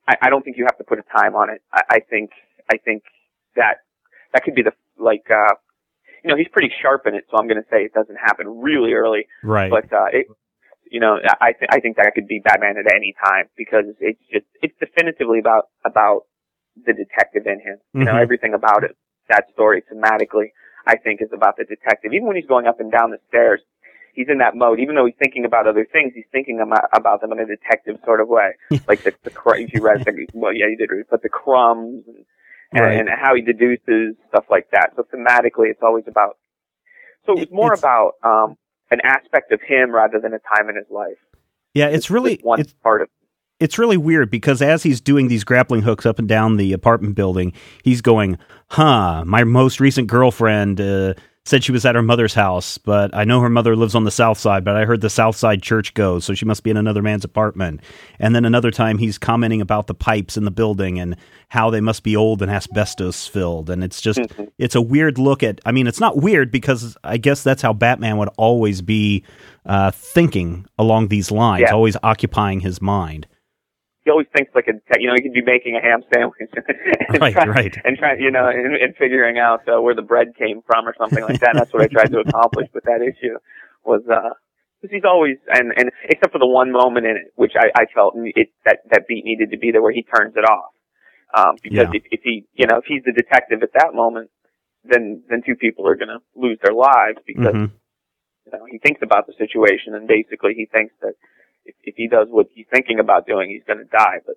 I, I don't think you have to put a time on it. I, I think, I think that that could be the, like, uh, you know, he's pretty sharp in it, so I'm going to say it doesn't happen really early, Right. but, uh, it, you know, I, th- I think that could be Batman at any time because it's just, it's definitively about, about the detective in him. You know, Mhm. everything about it, that story thematically, I think is about the detective. Even when he's going up and down the stairs, he's in that mode. Even though he's thinking about other things, he's thinking about, about them in a detective sort of way. like the, the cr- if you read the, well, yeah, you did read, but the crumbs and, Right. and how he deduces stuff like that. So thematically, it's always about. So it was more it's- about um, an aspect of him rather than a time in his life. yeah, it's really one it's part of. it's really weird because as he's doing these grappling hooks up and down the apartment building, he's going, "Huh, my most recent girlfriend uh, said she was at her mother's house, but I know her mother lives on the south side, but I heard the south side church goes, so she must be in another man's apartment." And then another time he's commenting about the pipes in the building and how they must be old and asbestos filled, and it's just Mhm. it's a weird look at. I mean, it's not weird because I guess that's how Batman would always be uh, thinking along these lines, Yeah. always occupying his mind. He always thinks like a, you know, he could be making a ham sandwich, and Right, try- right. and trying, you know, and, and figuring out uh, where the bread came from or something like that. And that's what I tried to accomplish with that issue was, uh, because he's always, and, and except for the one moment in it, which I, I felt it, that, that beat needed to be there where he turns it off. Um, because Yeah. if, if he, you know, if he's the detective at that moment, then, then two people are going to lose their lives because, Mhm. you know, he thinks about the situation and basically he thinks that if, if he does what he's thinking about doing, he's going to die, but,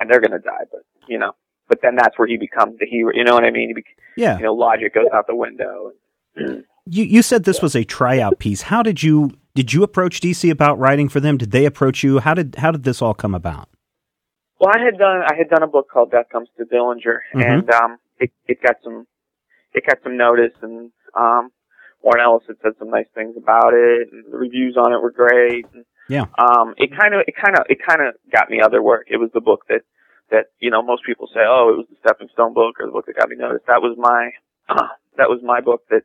and they're going to die, but, you know, but then that's where he becomes the hero. You know what I mean? He bec Yeah. you know, logic goes out the window. You you said this was a tryout piece. How did you did you approach DC about writing for them? Did they approach you? How did how did this all come about? Well, I had done I had done a book called Death Comes to Dillinger, Mhm. and um, it it got some it got some notice, and um, Warren Ellis had said some nice things about it, and the reviews on it were great. And, Yeah. Um, it kind of it kind of it kind of got me other work. It was the book that that you know most people say, oh, it was the stepping stone book or the book that got me noticed. That was my that was my book that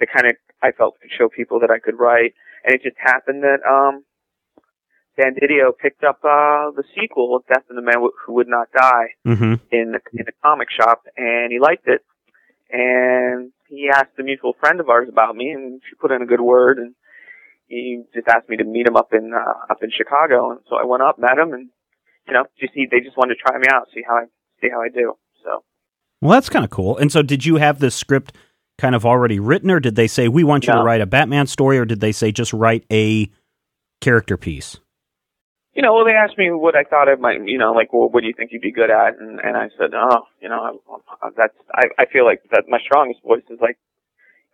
that kind of I felt could show people that I could write, and it just happened that um Dan DiDio picked up uh the sequel, Death and the Man Who Would Not Die, Mm-hmm. in the, in a comic shop, and he liked it, and he asked a mutual friend of ours about me, and she put in a good word, and he just asked me to meet him up in uh, up in Chicago, and so I went up, met him, and you know, just he they just wanted to try me out, see how I see how I do. So Well, that's kind of cool. And so, did you have this script kind of already written, or did they say we want you to write a Batman story, or did they say just write a character piece? you know, well, they asked me what I thought I might, you know, like, well, what do you think you'd be good at? And and I said, oh, you know, I, that's I I feel like that my strongest voice is like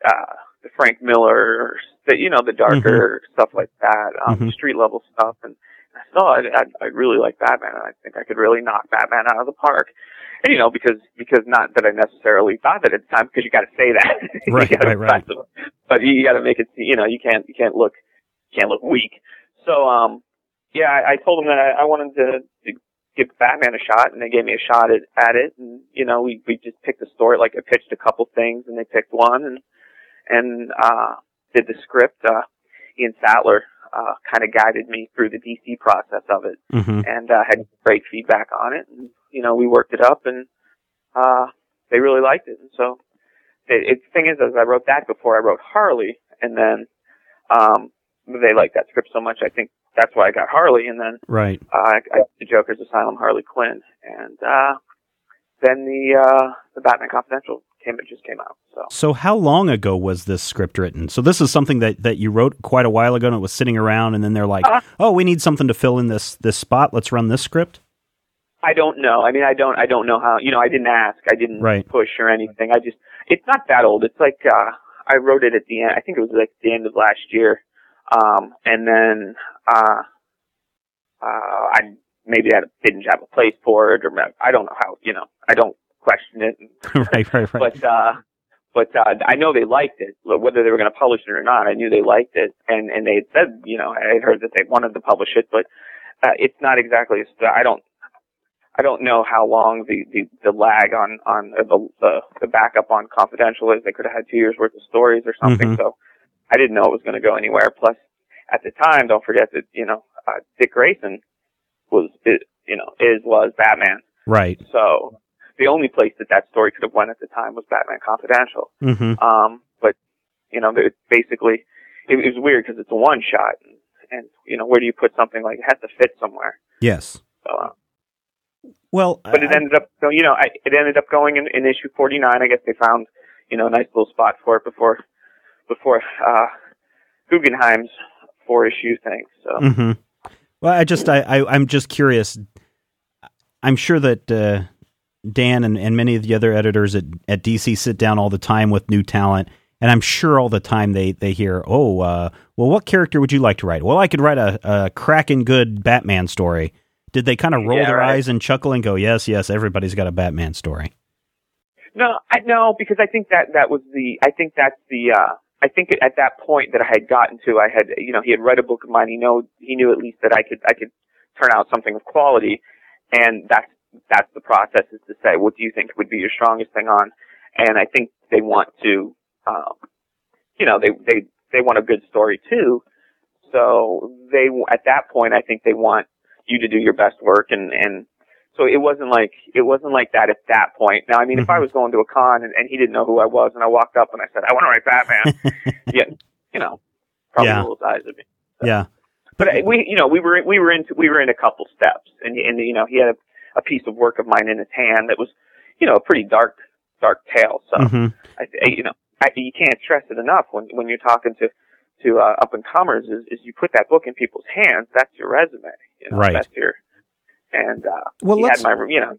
uh the Frank Miller, the you know, the darker stuff like that, um, Mhm. street level stuff. And I said, oh, I I really like Batman, and I think I could really knock Batman out of the park. And you know, because because not that I necessarily thought that at the time, because you got to say that, Right, right, right. them. But you got to make it, you know, you can't you can't look you can't look weak. So um yeah, I, I told them that I, I wanted to, to give Batman a shot, and they gave me a shot at, at it. And you know, we we just picked a story. Like I pitched a couple things, and they picked one, and and uh, did the script. Uh, Ian Sattler uh, kind of guided me through the DC process of it, Mm-hmm. and uh, had great feedback on it. And you know, we worked it up, and uh, they really liked it. And so, it, it, the thing is, as I wrote that before I wrote Harley, and then um, they liked that script so much. I think that's why I got Harley, and then Right. uh, I, I the Joker's Asylum Harley Quinn, and uh, then the uh, the Batman Confidential just came out. So So, how long ago was this script written? So, this is something that, that you wrote quite a while ago, and it was sitting around, and then they're like, Uh, "Oh, we need something to fill in this this spot. Let's run this script." I don't know. I mean, I don't. I don't know how. You know, I didn't ask. I didn't Right. push or anything. I just. It's not that old. It's like uh I wrote it at the end. I think it was like the end of last year. Um, and then uh, uh, I maybe I didn't have a place for it, or I don't know how. You know, I don't question it. right, right, right. But uh, but uh, I know they liked it. Whether they were going to publish it or not, I knew they liked it, and and they had said, you know, I had heard that they wanted to publish it, but uh, it's not exactly. I don't. I don't know how long the, the, the lag on on the, the the backup on confidential is. They could have had two years worth of stories or something. Mhm. So I didn't know it was going to go anywhere. Plus, at the time, don't forget that you know uh, Dick Grayson was you know is was Batman. right. So the only place that that story could have went at the time was Batman Confidential. hmm Um, but you know, it basically it, it was weird because it's a one shot, and, and you know, where do you put something like it has to fit somewhere? Yes. So, uh, Well, but it I- ended up, so you know, I, it ended up going in, in issue forty nine. I guess they found you know a nice little spot for it before before uh, Guggenheim's four issue thing. So. hmm Well, I just I, I I'm just curious. I'm sure that uh, Dan and, and many of the other editors at, at DC sit down all the time with new talent, and I'm sure all the time they they hear, oh, uh, well, what character would you like to write? Well, I could write a, a cracking good Batman story. Did they kind of roll Yeah, their right. eyes and chuckle and go, yes, yes, everybody's got a Batman story? No, I no, because I think that that was the. I think that's the. uh I think at that point that I had gotten to, I had, you know, he had read a book of mine. He know, he knew at least that I could, I could turn out something of quality, and that's that's the process is to say, what do you think would be your strongest thing on? And I think they want to, um, you know, they they they want a good story too. So they at that point, I think they want you to do your best work and and so it wasn't like it wasn't like that at that point. Now, I mean, if I was going to a con and, and he didn't know who I was, and I walked up and I said, "I want to write Batman," yeah, you know, probably Yeah. rolls eyes at me. Yeah. But we, you know, we were we were into we were in a couple steps, and and you know, he had a, a piece of work of mine in his hand that was, you know, a pretty dark dark tale. So hmm I, you know, I, you can't stress it enough when when you're talking to to uh, up and comers is, is you put that book in people's hands. That's your resume. You know, Right. That's your and uh, Well, let's had my you know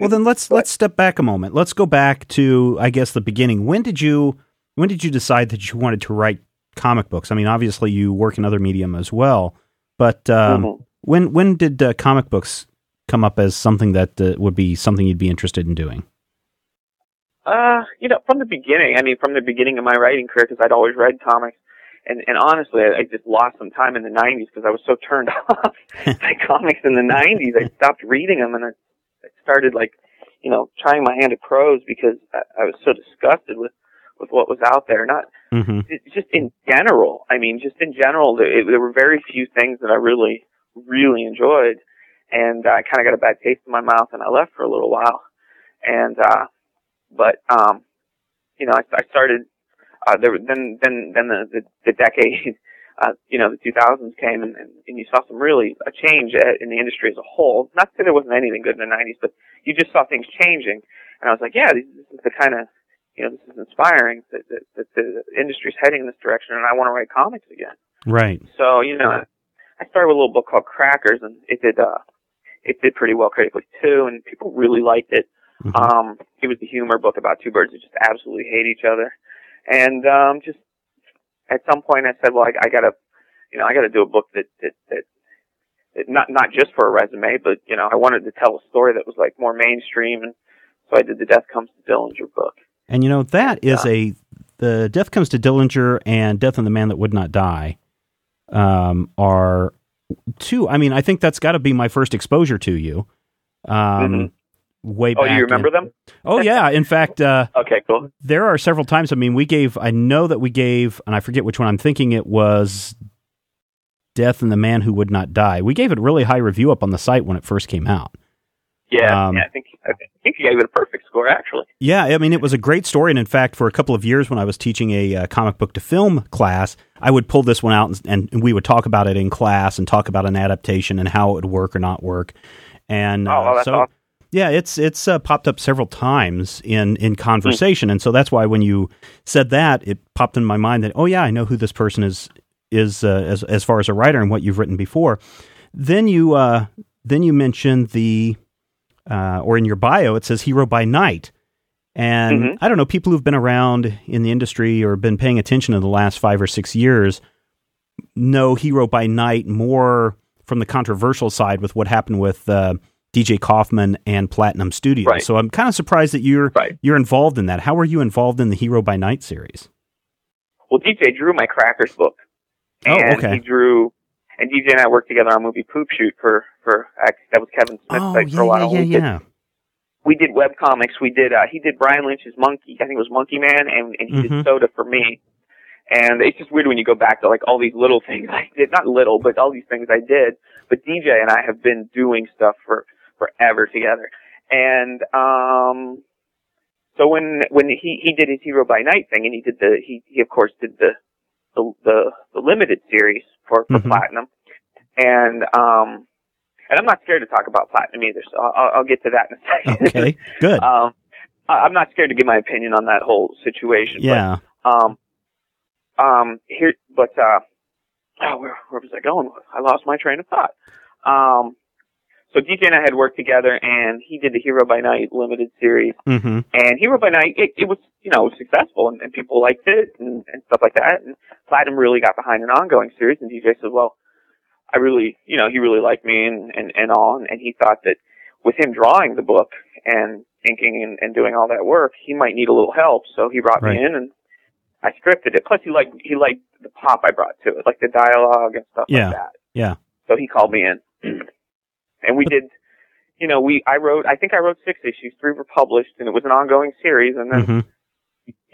Well, then let's But- let's step back a moment. Let's go back to I guess the beginning. When did you when did you decide that you wanted to write comic books? I mean, obviously you work in other medium as well, but um, Mhm. when when did uh, comic books come up as something that uh, would be something you'd be interested in doing? Uh, you know, from the beginning, I mean, from the beginning of my writing career, because I'd always read comics, and and honestly, I, I just lost some time in the '90s because I was so turned off by comics in the '90s. I stopped reading them, and I, I started like, you know, trying my hand at prose because I, I was so disgusted with with what was out there. Not hmm it's just in general. I mean, just in general, there, it, there were very few things that I really, really enjoyed, and I kind of got a bad taste in my mouth, and I left for a little while. And uh, but um, you know, I, I started. Uh, there, then, then, then the the, the decade, uh, you know, the 2000s came, and, and, and you saw some really a change in the industry as a whole. Not that there wasn't anything good in the 90s, but you just saw things changing, and I was like, yeah, this, this is the kind of you know, this is inspiring that, that, that the industry's heading in this direction, and I want to write comics again. Right. So, you know, I started with a little book called Crackers, and it did, uh, it did pretty well critically too, and people really liked it. Mhm. Um, it was the humor book about two birds that just absolutely hate each other, and um, just at some point I said, well, I, I gotta, you know, I gotta do a book that that that. that Not not just for a resume, but you know, I wanted to tell a story that was like more mainstream, and so I did the Death Comes to Dillinger book. And you know that is a the Death Comes to Dillinger and Death and the Man That Would Not Die um, are two. I mean, I think that's got to be my first exposure to you. Um, Way Oh, back. you remember in- them? Oh yeah. In fact, uh, Okay, cool. there are several times. I mean, we gave. I know that we gave, and I forget which one. I'm thinking it was Death and the Man Who Would Not Die. We gave it a really high review up on the site when it first came out. Yeah, Um, yeah. I think I think you gave it a perfect score actually. Yeah, I mean, it was a great story. And in fact, for a couple of years when I was teaching a uh, comic book to film class, I would pull this one out and, and we would talk about it in class and talk about an adaptation and how it would work or not work. And Oh, uh, well, that's so, awesome. yeah, it's it's uh, popped up several times in in conversation, and so that's why when you said that, it popped in my mind that oh yeah, I know who this person is is uh, as as far as a writer and what you've written before. Then you uh, then you mentioned the uh, or in your bio, it says hero by night. And Mhm. I don't know, people who've been around in the industry or been paying attention in the last five or six years know hero by night more from the controversial side with what happened with uh, DJ Coffman and Platinum Studios. Right. So I'm kind of surprised that you're Right. you're involved in that. How were you involved in the Hero by Night series? Well, DJ drew my Crackers book. Oh, and okay. He drew, and DJ and I worked together on a movie Poop Shoot for for that was Kevin Smith's Oh, site yeah, for a while. yeah, we yeah, did yeah. we did web comics. We did uh he did Brian Lynch's Monkey. I think it was Monkey Man, and and he Mhm. did Soda for me. And it's just weird when you go back to like all these little things I did, not little, but all these things I did. But DJ and I have been doing stuff for forever together. And um so when when he he did his Hero by Night thing, and he did the he he of course did the the the, the limited series for for Mhm. Platinum, and um and I'm not scared to talk about Platinum either, so I'll, I'll get to that in a second. Okay, good. um, I- I'm not scared to give my opinion on that whole situation. yeah. But, um, um, here, but uh, oh, where, where was I going? I lost my train of thought. Um, so DJ and I had worked together, and he did the Hero by Night limited series, hmm and Hero by Night, it, it was, you know, successful and, and people liked it and, and stuff like that. And Platinum really got behind an ongoing series and DJ said, well, I really, you know, he really liked me and, and, and all. And, and he thought that with him drawing the book and inking and, and doing all that work, he might need a little help. So he brought Right. me in and I scripted it. Plus he liked, he liked the pop I brought to it, like the dialogue and stuff Yeah. like that. Yeah. So he called me in and we did, you know, we, I wrote, I think I wrote six issues, three were published and it was an ongoing series and then hmm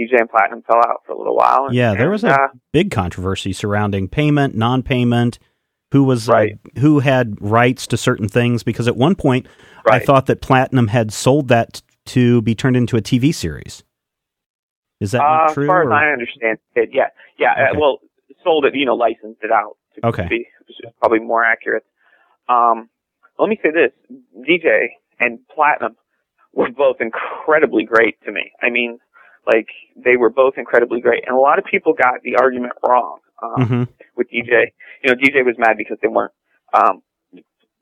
DJ and Platinum fell out for a little while. And, Yeah, there and, was a uh, big controversy surrounding payment, non-payment, who was uh, Right. who had rights to certain things. Because at one point, I thought that Platinum had sold that to be turned into a TV series. Is that uh, not as true? far or- as I understand it, yeah, yeah. Okay. Uh, well, sold it, you know, licensed it out. To Okay. be probably more accurate. Um, let me say this: DJ and Platinum were both incredibly great to me. I mean, like they were both incredibly great, and a lot of people got the argument wrong. Um, Mhm. with DJ. You know, DJ was mad because they weren't. Um,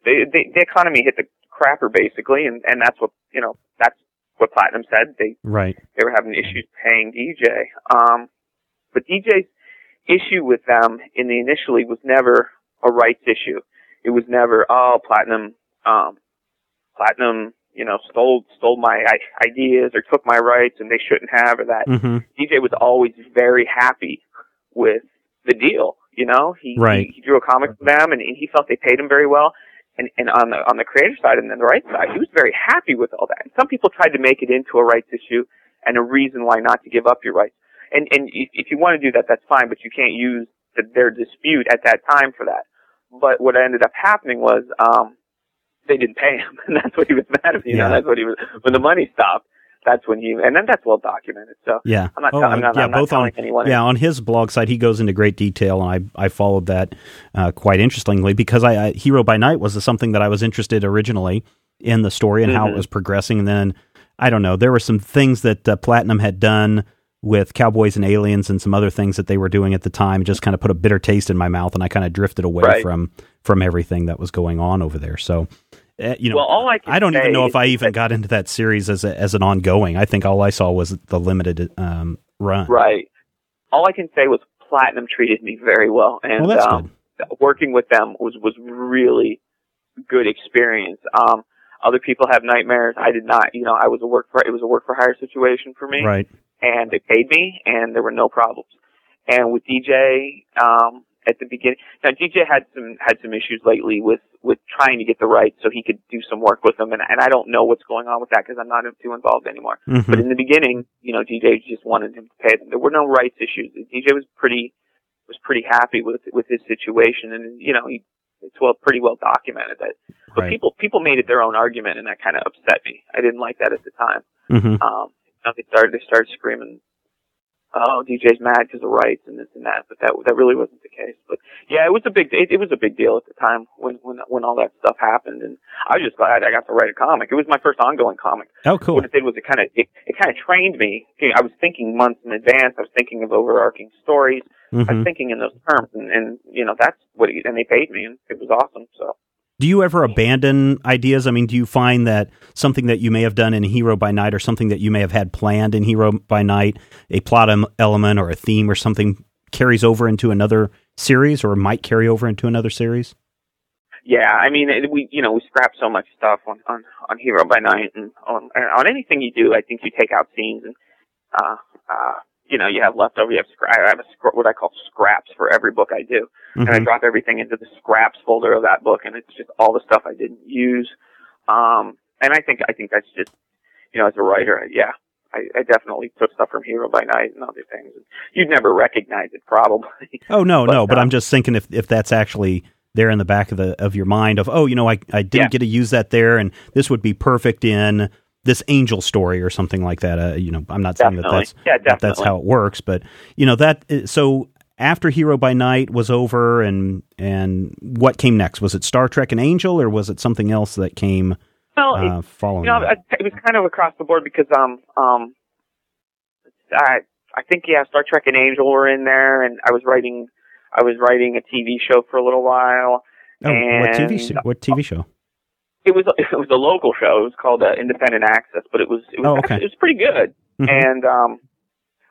they, they, the economy hit the crapper basically, and and that's what you know. That's what Platinum said. They Right. they were having issues paying DJ. Um, but DJ's issue with them in the initially was never a rights issue. It was never oh Platinum, um, Platinum, you know, stole stole my i- ideas or took my rights and they shouldn't have or that. hmm DJ was always very happy with the deal. You know, he Right. he, he drew a comic for them, and, and he felt they paid him very well. And and on the on the creator side and then the rights side, he was very happy with all that. And some people tried to make it into a rights issue and a reason why not to give up your rights. And and if, if you want to do that, that's fine, but you can't use the, their dispute at that time for that. But what ended up happening was um they didn't pay him, and that's what he was mad at. You Yeah. know, that's what he was when the money stopped. That's when he and then that's well documented. So Yeah. I'm not, Oh, tell- I'm not, yeah, I'm not both on anyone. yeah on his blog site he goes into great detail and I I followed that uh, quite interestingly because I, I Hero by Night was something that I was interested originally in the story and how it Mhm. was progressing and then I don't know there were some things that uh, Platinum had done with Cowboys and Aliens and some other things that they were doing at the time just kind of put a bitter taste in my mouth and I kind of drifted away Right. from from everything that was going on over there so uh, you know well, all I can I don't even know if I even got into that series as a, as an ongoing. I think all I saw was the limited um, run. right. All I can say was Platinum treated me very well, and Well, um, working with them was was really good experience. Um, other people have nightmares. I did not. You know, I was a work for it was a work for hire situation for me. Right. And they paid me, and there were no problems. And with DJ, um, at the beginning, now DJ had some had some issues lately with with trying to get the rights so he could do some work with them, and and I don't know what's going on with that because I'm not too involved anymore. Mhm. But in the beginning, you know, DJ just wanted him to pay them. There were no rights issues. DJ was pretty was pretty happy with with his situation, and you know, he it's well pretty well documented that. But Right. people people made it their own argument, and that kind of upset me. I didn't like that at the time Mhm. um, know, they started they started screaming, "Oh, DJ's mad because of rights and this and that," but that that really wasn't the case. But yeah, it was a big it, it was a big deal at the time when when when all that stuff happened, and I was just glad I got to write a comic. It was my first ongoing comic. Oh, cool. What it did was it kind of it, it kind of trained me. I was thinking months in advance. I was thinking of overarching stories. I was Mhm. thinking in those terms, and, and you know that's what it, and they paid me, and it was awesome. So Do you ever abandon ideas? I mean, do you find that something that you may have done in Hero by Night or something that you may have had planned in Hero by Night, a plot element or a theme or something carries over into another series or might carry over into another series? Yeah, I mean, it, we you know we scrap so much stuff on on on Hero by Night and on on anything you do. I think you take out scenes and uh uh you know you have leftover. You have scra- I have a, what I call scraps for every book I do, mm-hmm. and I mm-hmm. drop everything into the scraps folder of that book, and it's just all the stuff I didn't use. Um, and I think I think that's just you know as a writer, yeah, I, I definitely took stuff from Hero by Night and other things. You'd never recognize it, probably. Oh no, but, no, but I'm just thinking if if that's actually there in the back of the of your mind of oh you know I I didn't yeah. get to use that there and this would be perfect in this angel story or something like that. Uh, you know, I'm not saying that that's yeah, that that's how it works, but you know that uh, so after Hero by Night was over and and what came next? Was it Star Trek and Angel or was it something else that came well, uh, following? You know, that? it was kind of across the board because um um I I think yeah, Star Trek and Angel were in there, and I was writing I was writing a TV show for a little while. Oh, and what TV show? What TV show? It was it was a local show. It was called uh, Independent Access, but it was it was oh, okay. actually, it was pretty good. Mm-hmm. And um,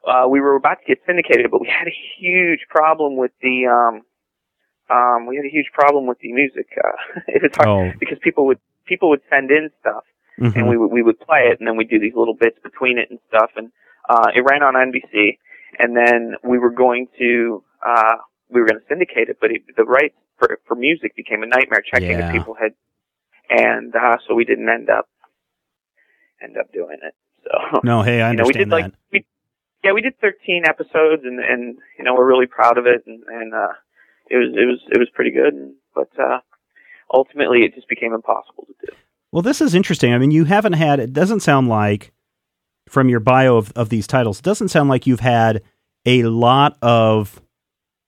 uh, we were about to get syndicated, but we had a huge problem with the um, um, we had a huge problem with the music. Uh, it was hard oh. because people would people would send in stuff, mm-hmm. and we would we would play it, and then we'd do these little bits between it and stuff, and uh, it ran on NBC, and then we were going to uh, we were going to syndicate it, but it, the rights for for music became a nightmare checking yeah. if people had, and uh, so we didn't end up end up doing it. So no, hey, I understand you know, we did that. like we, yeah, we did 13 episodes, and and you know we're really proud of it, and and uh, it was it was it was pretty good, and, but uh, ultimately it just became impossible to do. Well, this is interesting. I mean, you haven't had. It doesn't sound like from your bio of, of these titles. It doesn't sound like you've had a lot of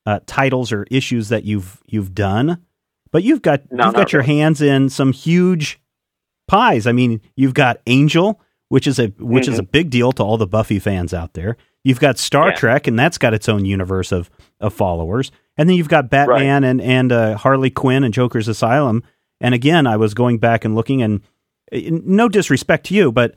uh, titles or issues that you've you've done, but you've got no, you've got your hands in some huge pies. I mean, you've got Angel, which is a which mm-hmm. is a mm-hmm. big deal to all the Buffy fans out there. You've got Star yeah. Trek, and that's got its own universe of of followers. And then you've got Batman right. and and uh, Harley Quinn and Joker's Asylum. And again, I was going back and looking, and uh, no disrespect to you, but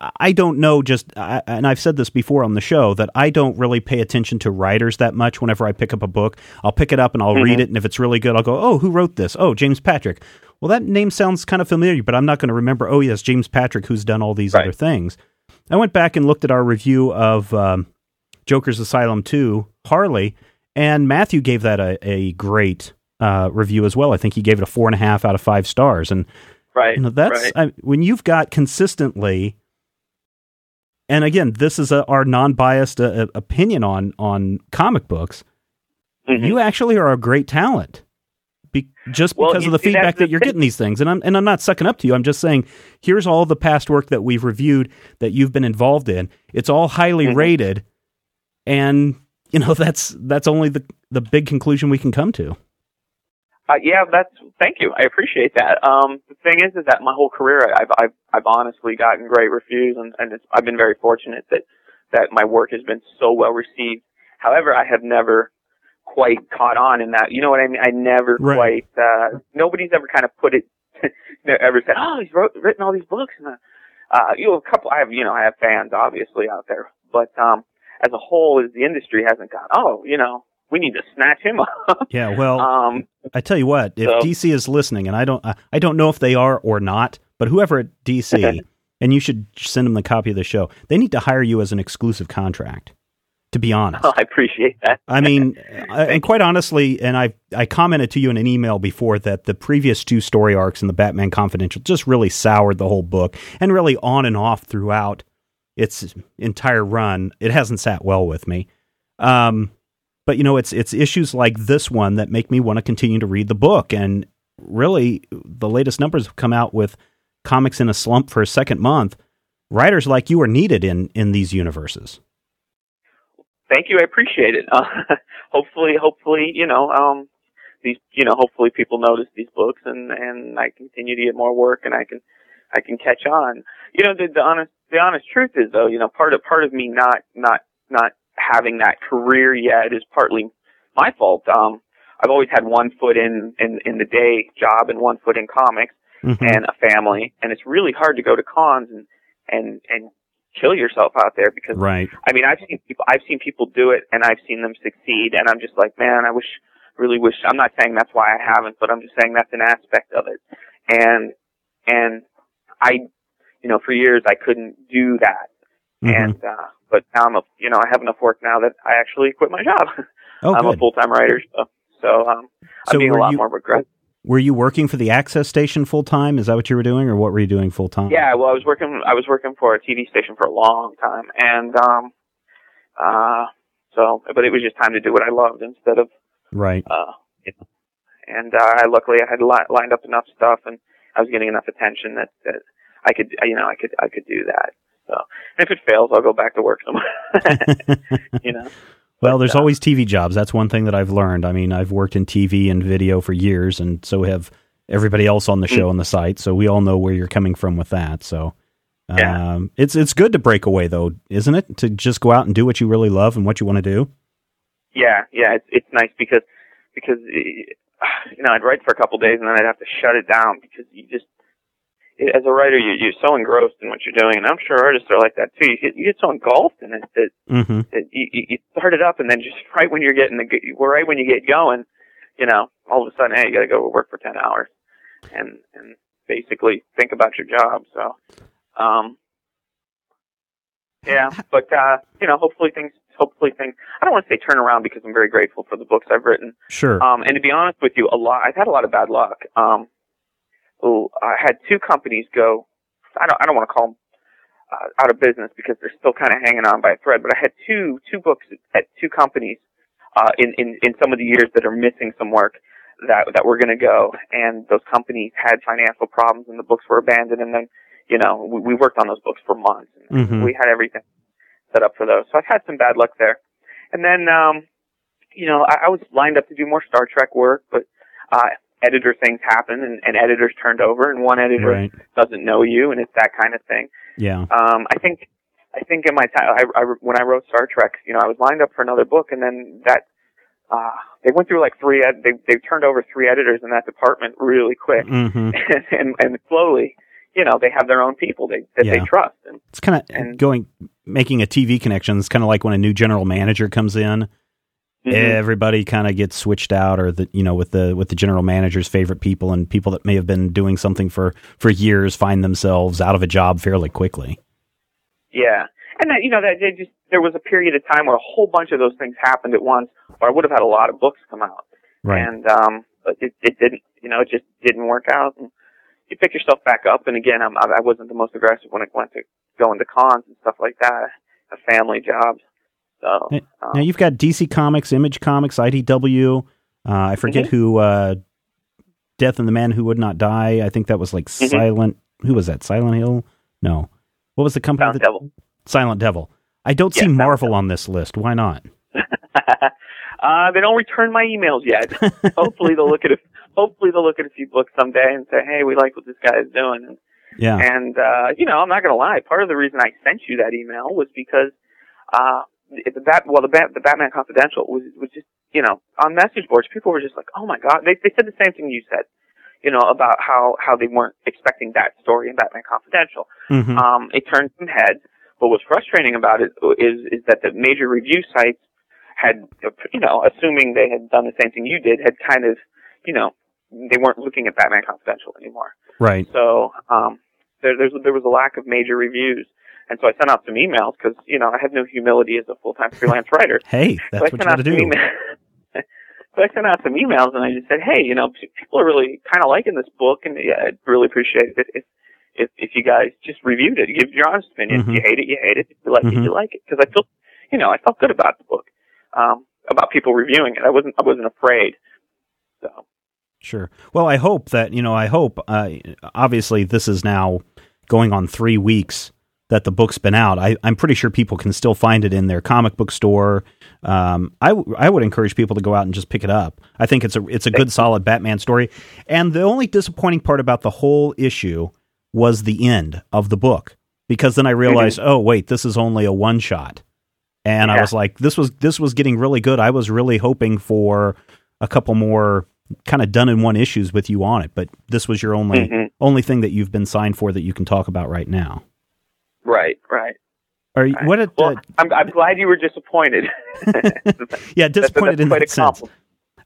I don't know just, I, and I've said this before on the show, that I don't really pay attention to writers that much whenever I pick up a book. I'll pick it up and I'll mm-hmm. read it, and if it's really good, I'll go, oh, who wrote this? Oh, James Patrick. Well, that name sounds kind of familiar, but I'm not going to remember, oh, yes, James Patrick, who's done all these right. other things. I went back and looked at our review of um, Joker's Asylum 2, Harley, and Matthew gave that a, a great uh, review as well. I think he gave it a four and a half out of five stars. And right, you know, that's right. I, when you've got consistently and again, this is a, our non-biased uh, opinion on on comic books. Mm-hmm. You actually are a great talent, Be, just well, because of the feedback that, that you're getting these things. And I'm and I'm not sucking up to you. I'm just saying, here's all the past work that we've reviewed that you've been involved in. It's all highly mm-hmm. rated, and you know that's that's only the the big conclusion we can come to. Uh, yeah, that's thank you. I appreciate that. Um, the thing is, is that my whole career, I've I've I've honestly gotten great reviews, and and I've been very fortunate that that my work has been so well received. However, I have never quite caught on in that. You know what I mean? I never right. quite. Uh, nobody's ever kind of put it. ever said, "Oh, he's wrote, written all these books." And uh, uh, you know, a couple. I have, you know, I have fans obviously out there, but um, as a whole, as the industry hasn't gone, oh, you know, we need to snatch him up. Yeah, well, um, I tell you what, if so, DC is listening, and I don't, I don't know if they are or not, but whoever at DC, and you should send them the copy of the show. They need to hire you as an exclusive contract. To be honest, oh, I appreciate that. I mean, and quite honestly, and I I commented to you in an email before that the previous two story arcs in the Batman Confidential just really soured the whole book, and really on and off throughout its entire run, it hasn't sat well with me. Um, but you know, it's it's issues like this one that make me want to continue to read the book. And really, the latest numbers have come out with comics in a slump for a second month. Writers like you are needed in in these universes. Thank you, I appreciate it. Uh, hopefully, hopefully, you know, um, these, you know, hopefully people notice these books and and I continue to get more work and I can I can catch on. You know, the, the honest the honest truth is though, you know, part of part of me not not not having that career yet is partly my fault. Um, I've always had one foot in in in the day job and one foot in comics Mhm. and a family, and it's really hard to go to cons and and and kill yourself out there because right. I mean, I've seen people, I've seen people do it, and I've seen them succeed, and I'm just like, man, I wish, really wish. I'm not saying that's why I haven't, but I'm just saying that's an aspect of it, and and I, you know, for years I couldn't do that, Mhm. and uh, but now I'm a, you know, I have enough work now that I actually quit my job. oh, I'm a full time writer, so so um, So I'm being a lot you- more aggressive. Were you working for the access station full time? Is that what you were doing, or what were you doing full time? Yeah, well, I was working. I was working for a TV station for a long time, and um, uh, so, but it was just time to do what I loved instead of Right. uh, you know, and uh, I luckily I had li- lined up enough stuff, and I was getting enough attention that that I could, you know, I could I could do that. So, and if it fails, I'll go back to work somewhere. you know. well, But, there's uh, always TV jobs. That's one thing that I've learned. I mean, I've worked in TV and video for years, and so have everybody else on the Mm. show on the site. So we all know where you're coming from with that. So. Yeah. Um, it's it's good to break away though, isn't it? To just go out and do what you really love and what you want to do. Yeah, yeah, it's it's nice because because eh, you know I'd write for a couple days and then I'd have to shut it down because you just as a writer you you're so engrossed in what you're doing and I'm sure artists are like that too. You get you get so engulfed in it that, Mm-hmm. that you, you start it up and then just right when you're getting the right when you get going, you know, all of a sudden hey you got to go work for ten hours and and basically think about your job. So, um, yeah, but uh, you know, hopefully things hopefully things. I don't want to say turn around because I'm very grateful for the books I've written. Sure. Um, and to be honest with you, a lot. I've had a lot of bad luck. Um, I had two companies go. I don't. I don't want to call them uh, out of business because they're still kind of hanging on by a thread. But I had two two books at two companies uh, in in in some of the years that are missing some work that that were going to go, and those companies had financial problems, and the books were abandoned. And then, you know, we, we worked on those books for months. And Mhm. We had everything set up for those. So I've had some bad luck there. And then, um, you know, I, I was lined up to do more Star Trek work, but uh, editor things happen, and, and editors turned over, and one editor Right. doesn't know you, and it's that kind of thing. Yeah. Um, I think, I think in my time, I, I, when I wrote Star Trek, you know, I was lined up for another book, and then that, uh, they went through like three, ed- they, they turned over three editors in that department really quick, Mm-hmm. and, and, and slowly, you know, they have their own people they, that they trust, and It's kind of And- going making a TV connection. It's kind of like when a new general manager comes in. Mhm. Everybody kind of gets switched out, or the you know with the with the general manager's favorite people and people that may have been doing something for for years find themselves out of a job fairly quickly. Yeah, and that you know that they just there was a period of time where a whole bunch of those things happened at once, or I would have had a lot of books come out. Right. And um, but it it didn't, you know, it just didn't work out. And you pick yourself back up, and again, I'm, I wasn't the most aggressive when it went to going to cons and stuff like that. A family job, so Hey, um, Now you've got DC Comics, Image Comics, IDW. Uh, I forget Mhm. who. Uh, Death and the Man Who Would Not Die. I think that was like Mhm. Silent. Who was that? Silent Hill? No. What was the company? Silent that- Devil. Silent Devil. I don't Yeah, see Marvel on this list. Why not? uh, they don't return my emails yet. hopefully they'll look at a hopefully they'll look at a few books someday and say, hey, we like what this guy is doing. And Yeah. And uh, you know, I'm not gonna lie. Part of the reason I sent you that email was because uh, the bat well, the bat the Batman Confidential was was just you know on message boards. People were just like, oh my god. They they said the same thing you said. You know about how how they weren't expecting that story in Batman Confidential. Mhm. Um, it turned some heads. But what's frustrating about it is is that the major review sites had you know assuming they had done the same thing you did had kind of you know they weren't looking at Batman Confidential anymore. right. So um, there, there's, there was a lack of major reviews. And so I sent out some emails because, you know, I have no humility as a full-time freelance writer. Hey, that's I what you sent got out to some do. so I sent out some emails and I just said, hey, you know, people are really kind of liking this book and yeah, I'd really appreciate it if, if, if you guys just reviewed it, give your honest opinion. Mhm. If you hate it, you hate it. If you like Mhm. it, you like it. Because I felt, you know, I felt good about the book, um, about people reviewing it. I wasn't, I wasn't afraid. So. Sure. Well, I hope that you know. I hope. Uh, obviously, this is now going on three weeks that the book's been out. I, I'm pretty sure people can still find it in their comic book store. Um, I w- I would encourage people to go out and just pick it up. I think it's a it's a good solid Batman story. And the only disappointing part about the whole issue was the end of the book because then I realized, oh wait, this is only a one shot. And I was like, this was this was getting really good. I was really hoping for a couple more kind of done in one issues with you on it, but this was your only Mhm. only thing that you've been signed for that you can talk about right now. Right, right. Are you, right. what? Did, Well, uh, I'm, I'm glad you were disappointed. yeah, disappointed that's in quite that a sense.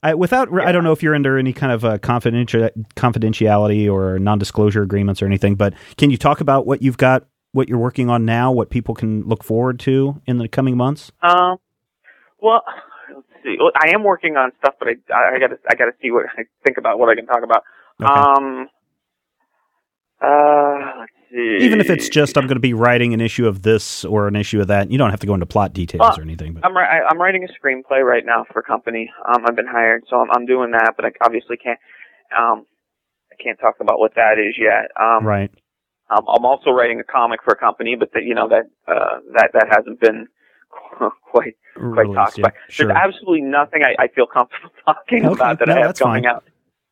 I, without, I don't know if you're under any kind of uh, confidential confidentiality or non-disclosure agreements or anything, but can you talk about what you've got, what you're working on now, what people can look forward to in the coming months? Um, well, let's see. Well, I am working on stuff, but I, I, I gotta, I gotta see what I think about what I can talk about. Okay. Um, uh, let's see. Even if it's just I'm going to be writing an issue of this or an issue of that, you don't have to go into plot details Well, or anything. But I'm, I- I'm writing a screenplay right now for a company. Um, I've been hired, so I'm, I'm doing that, but I obviously can't. Um, I can't talk about what that is yet. Um, right, Um, I'm also writing a comic for a company, but that you know that uh, that that hasn't been quite quite talked yeah, about. Sure. There's absolutely nothing I, I feel comfortable talking Okay, about that no, I have coming fine. out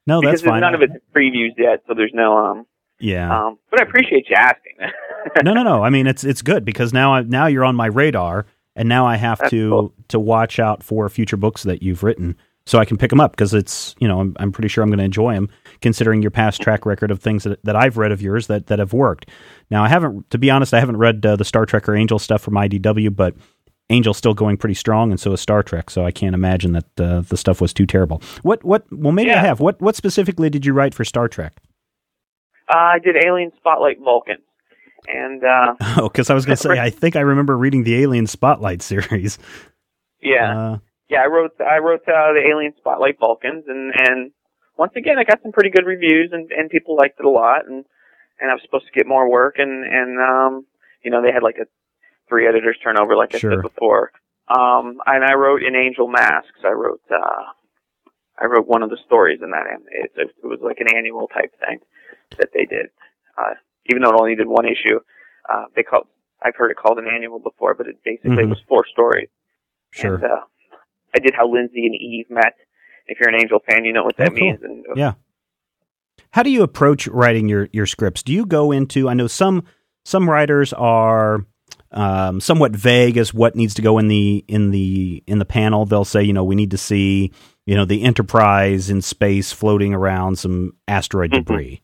no, because that's fine. none of it's previews yet, so there's no um yeah. um. But I appreciate you asking. no, no, no. I mean, it's it's good because now I, now you're on my radar, and now I have That's to cool. to watch out for future books that you've written, so I can pick them up because it's you know I'm, I'm pretty sure I'm going to enjoy them, considering your past track record of things that, that I've read of yours that that have worked. Now I haven't, to be honest, I haven't read uh, the Star Trek or Angel stuff from IDW, but Angel's still going pretty strong, and so is Star Trek. So I can't imagine that uh, the stuff was too terrible. What what? Well, maybe I have. What what specifically did you write for Star Trek? Uh, I did Alien Spotlight Vulcan, and uh, Oh, because I was going to say I think I remember reading the Alien Spotlight series. yeah, Uh, yeah. I wrote I wrote uh, the Alien Spotlight Vulcans, and and once again I got some pretty good reviews, and and people liked it a lot, and and I was supposed to get more work, and and um, you know they had like a three editors turnover, like I Sure. said before. Um, and I wrote in Angel Masks. I wrote uh, I wrote one of the stories in that. an- It, it was like an annual type thing that they did. Uh, even though it only did one issue, uh, they called. I've heard it called an annual before, but it basically Mhm. was four stories. sure. And, uh, I did how Lindsay and Eve met. If you're an Angel fan, you know what that Oh, cool. means. And uh, Yeah. How do you approach writing your your scripts? Do you go into? I know some some writers are um, somewhat vague as what needs to go in the in the in the panel. They'll say, you know, we need to see you know the Enterprise in space floating around some asteroid Mhm. debris.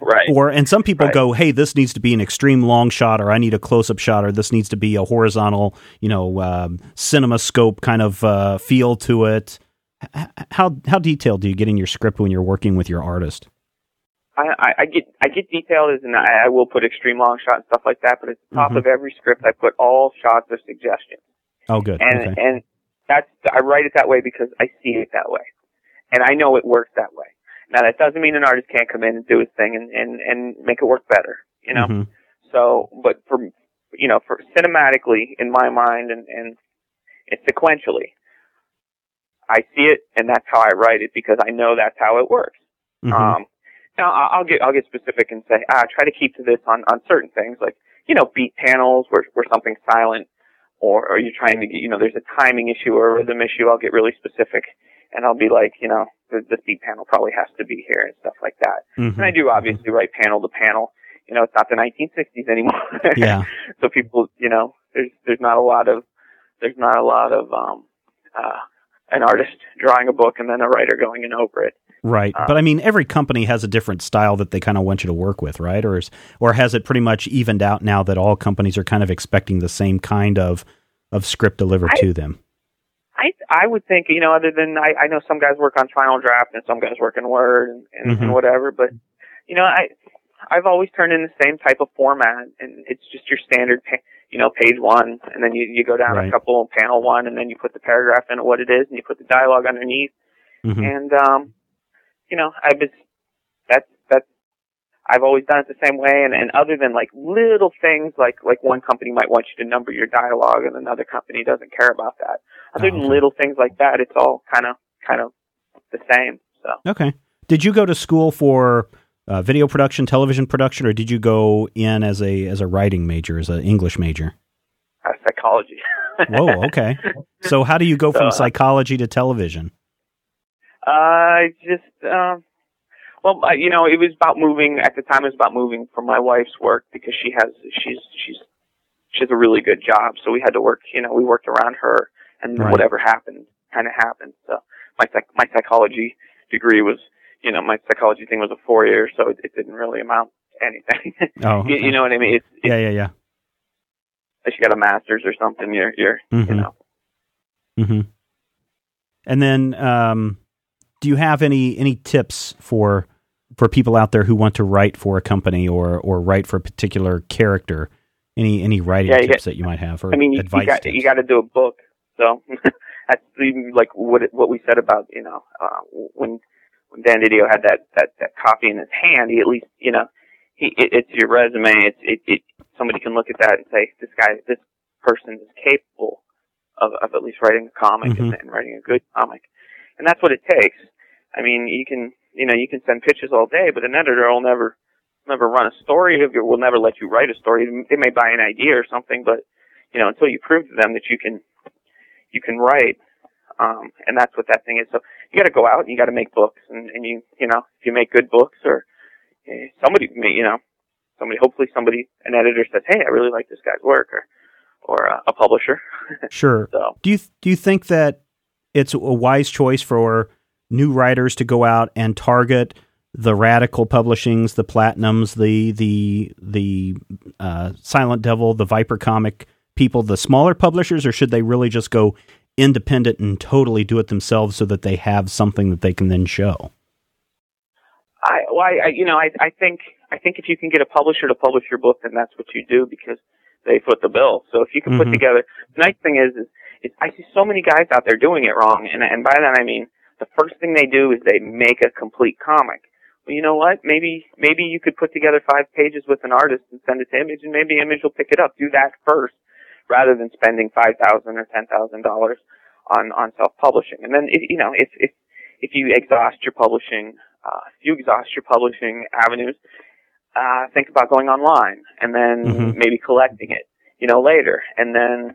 Right. Or and some people Right. go, hey, this needs to be an extreme long shot, or I need a close up shot, or this needs to be a horizontal, you know, um, cinema scope kind of uh, feel to it. H- How how detailed do you get in your script when you're working with your artist? I, I, I get I get detailed as and I, I will put extreme long shot and stuff like that, but at the top Mhm. of every script I put all shots of suggestions. Oh, good. And okay. and that's I write it that way because I see it that way. And I know it works that way. Now that doesn't mean an artist can't come in and do his thing and, and, and make it work better. You know? Mhm. So but for you know, for cinematically in my mind and, and it's sequentially. I see it and that's how I write it because I know that's how it works. Mhm. Um, now I- I'll get I'll get specific and say ah try to keep to this on on certain things like you know beat panels where where something's silent or or you're trying to get you know there's a timing issue or a rhythm issue I'll get really specific and I'll be like you know the, this beat panel probably has to be here and stuff like that Mhm. and I do obviously write panel to panel you know it's not the 1960s anymore Yeah. so people you know there's there's not a lot of there's not a lot of um uh an artist drawing a book and then a writer going in over it Right. Uh, but I mean, every company has a different style that they kind of want you to work with, right? Or is, or has it pretty much evened out now that all companies are kind of expecting the same kind of of script delivered I- to them? I I would think you know other than I I know some guys work on Final Draft and some guys work in Word and and, Mhm. and whatever, but you know I I've always turned in the same type of format and it's just your standard pa- you know page one and then you you go down Right. a couple of panel one and then you put the paragraph in what it is and you put the dialogue underneath Mhm. and um you know I've been I've always done it the same way and, and other than like little things like like one company might want you to number your dialogue and another company doesn't care about that other Oh, than okay. little things like that it's all kind of kind of the same so Okay. Did you go to school for uh, video production, television production, or did you go in as a as a writing major, as an English major? uh, psychology Whoa. Okay. so how do you go So, from uh, psychology to television? Uh, just um, well, uh, you know, it was about moving. At the time, it was about moving from my wife's work because she has she's she's she has a really good job, so we had to work. You know, we worked around her, and Right. whatever happened, kind of happened. So my psych- my psychology degree was, you know, my psychology thing was a four year, so it, it didn't really amount to anything. Oh, you, okay. you know what I mean? It's, it's yeah, yeah, yeah. unless you got a master's or something, you're you're Mhm. you know. hmm And then, um, do you have any any tips for for people out there who want to write for a company or or write for a particular character? Any any writing Yeah, tips that you might have or I mean, you, advice you got tips? you got to do a book. So that's like what what we said about you know uh, when when Dan DiDio had that that that copy in his hand, he at least you know he it, it's your resume. It's it, it somebody can look at that and say this guy this person is capable of of at least writing a comic and, Mhm. and writing a good comic, and that's what it takes. I mean, you can you know you can send pitches all day, but an editor will never never run a story will never let you write a story. They may buy an idea or something, but you know, until you prove to them that you can you can write. Um, and that's what that thing is. So you got to go out and you got to make books, and, and you you know if you make good books or eh, somebody may you know somebody hopefully somebody an editor says hey I really like this guy's work or or uh, a publisher. Sure. so Do you do you think that it's a wise choice for new writers to go out and target the radical publishings, the platinums, the the the uh, Silent Devil, the Viper Comic people, the smaller publishers, or should they really just go independent and totally do it themselves so that they have something that they can then show? I, well, I, you know, I, I think, I think if you can get a publisher to publish your book, then that's what you do because they foot the bill. So if you can Mhm. put together, the nice thing is, is, is I see so many guys out there doing it wrong, and and by that I mean the first thing they do is they make a complete comic. Well, you know what? Maybe maybe you could put together five pages with an artist and send it to Image, and maybe Image will pick it up. Do that first, rather than spending five thousand or ten thousand dollars on on self publishing. And then if, you know if if if you exhaust your publishing, uh, if you exhaust your publishing avenues, uh, think about going online and then Mhm. maybe collecting it, you know, later. And then,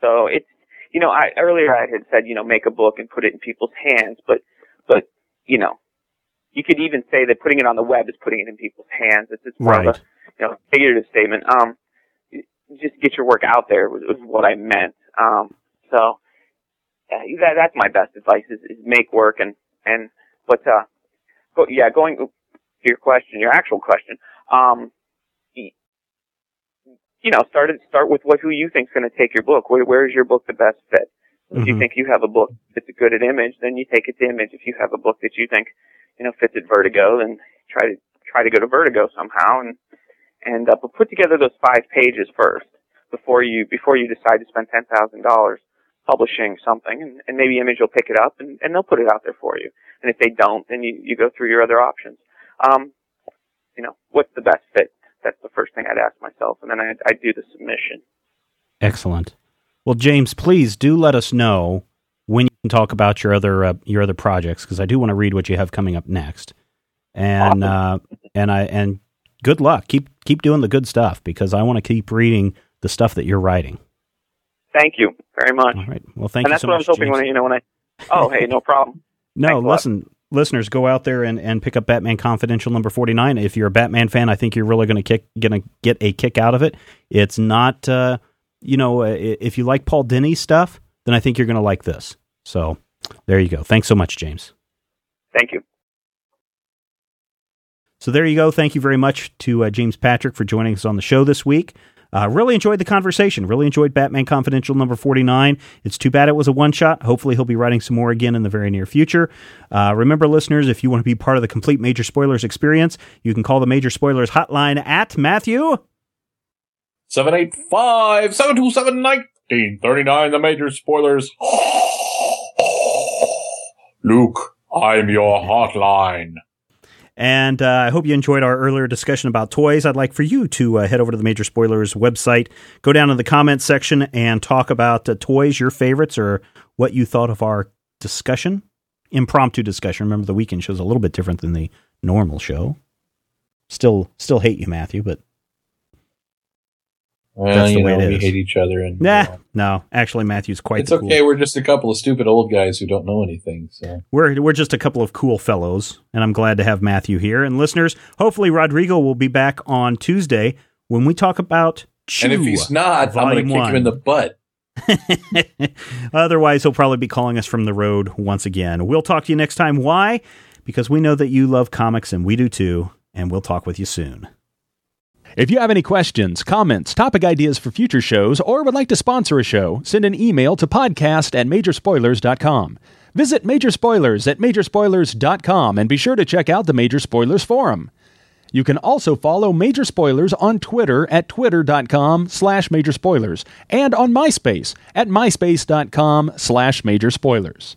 so it's, you know, I, earlier I had said, you know, make a book and put it in people's hands, but, but, you know, you could even say that putting it on the web is putting it in people's hands. It's, just more of Right. a, you know, figurative statement. Um, just get your work out there was, was what I meant. Um, so, uh, that, that's my best advice is, is make work and, and, but, uh, go, yeah, going to your question, your actual question, um, you know, start it, start with what, who you think's going to take your book. Where, where is your book the best fit? If you Mhm. think you have a book that's good at image, then you take it to image. If you have a book that you think, you know, fits at Vertigo, then try to, try to go to Vertigo somehow and, and, uh, but put together those five pages first before you, before you decide to spend $10,000 publishing something and, and maybe Image will pick it up and, and they'll put it out there for you. And if they don't, then you, you go through your other options. Um, you know, what's the best fit? That's the first thing I'd ask myself. And then I'd, I'd do the submission. Excellent. Well, James, please do let us know when you can talk about your other uh, your other projects because I do want to read what you have coming up next. And uh, and I and good luck. Keep keep doing the good stuff because I want to keep reading the stuff that you're writing. Thank you very much. All right. Well, thank and you And that's so what I was hoping James. when I, you know, when I, oh, hey, no problem. No, Thanks listen, listeners, go out there and, and pick up Batman Confidential number 49. If you're a Batman fan, I think you're really going to kick going to get a kick out of it. It's not uh, you know, uh, if you like Paul Dini stuff, then I think you're going to like this. So, there you go. Thanks so much, James. Thank you. So there you go. Thank you very much to uh, James Patrick for joining us on the show this week. Uh, really enjoyed the conversation. Really enjoyed Batman Confidential number 49. It's too bad it was a one shot. Hopefully, he'll be writing some more again in the very near future. Uh, remember, listeners, if you want to be part of the complete Major Spoilers experience, you can call the Major Spoilers hotline at Matthew. 785 727 1939, the major spoilers. Luke, I'm your hotline. And uh, I hope you enjoyed our earlier discussion about toys. I'd like for you to uh, head over to the Major Spoilers website, go down to the comments section, and talk about uh, toys, your favorites, or what you thought of our discussion. Impromptu discussion. Remember, the weekend show is a little bit different than the normal show. Still, still hate you, Matthew, but Well, That's the you way know, it we hate each other, and nah, you know, no. Actually, Matthew's quite it's the okay. cool. We're just a couple of stupid old guys who don't know anything. So We're we're just a couple of cool fellows, and I'm glad to have Matthew here. And listeners, hopefully Rodrigo will be back on Tuesday when we talk about Chew. and if he's not, I'm going to kick him in the butt. Otherwise, he'll probably be calling us from the road once again. We'll talk to you next time. Why? Because we know that you love comics and we do too, and we'll talk with you soon. If you have any questions, comments, topic ideas for future shows, or would like to sponsor a show, send an email to podcast at majorspoilers.com. Visit Major Spoilers at majorspoilers.com and be sure to check out the Major Spoilers Forum. You can also follow Major Spoilers on Twitter at twitter.com slash major spoilers and on MySpace at myspace.com slash major spoilers.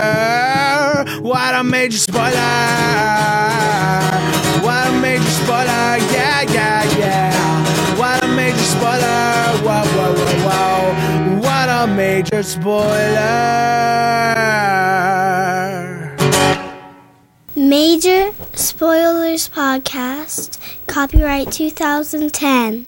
A major spoiler! What a major spoiler! Yeah, yeah, yeah. What a major spoiler! Whoa, whoa, whoa, whoa! What a major spoiler! Major Spoilers Podcast, copyright 2010.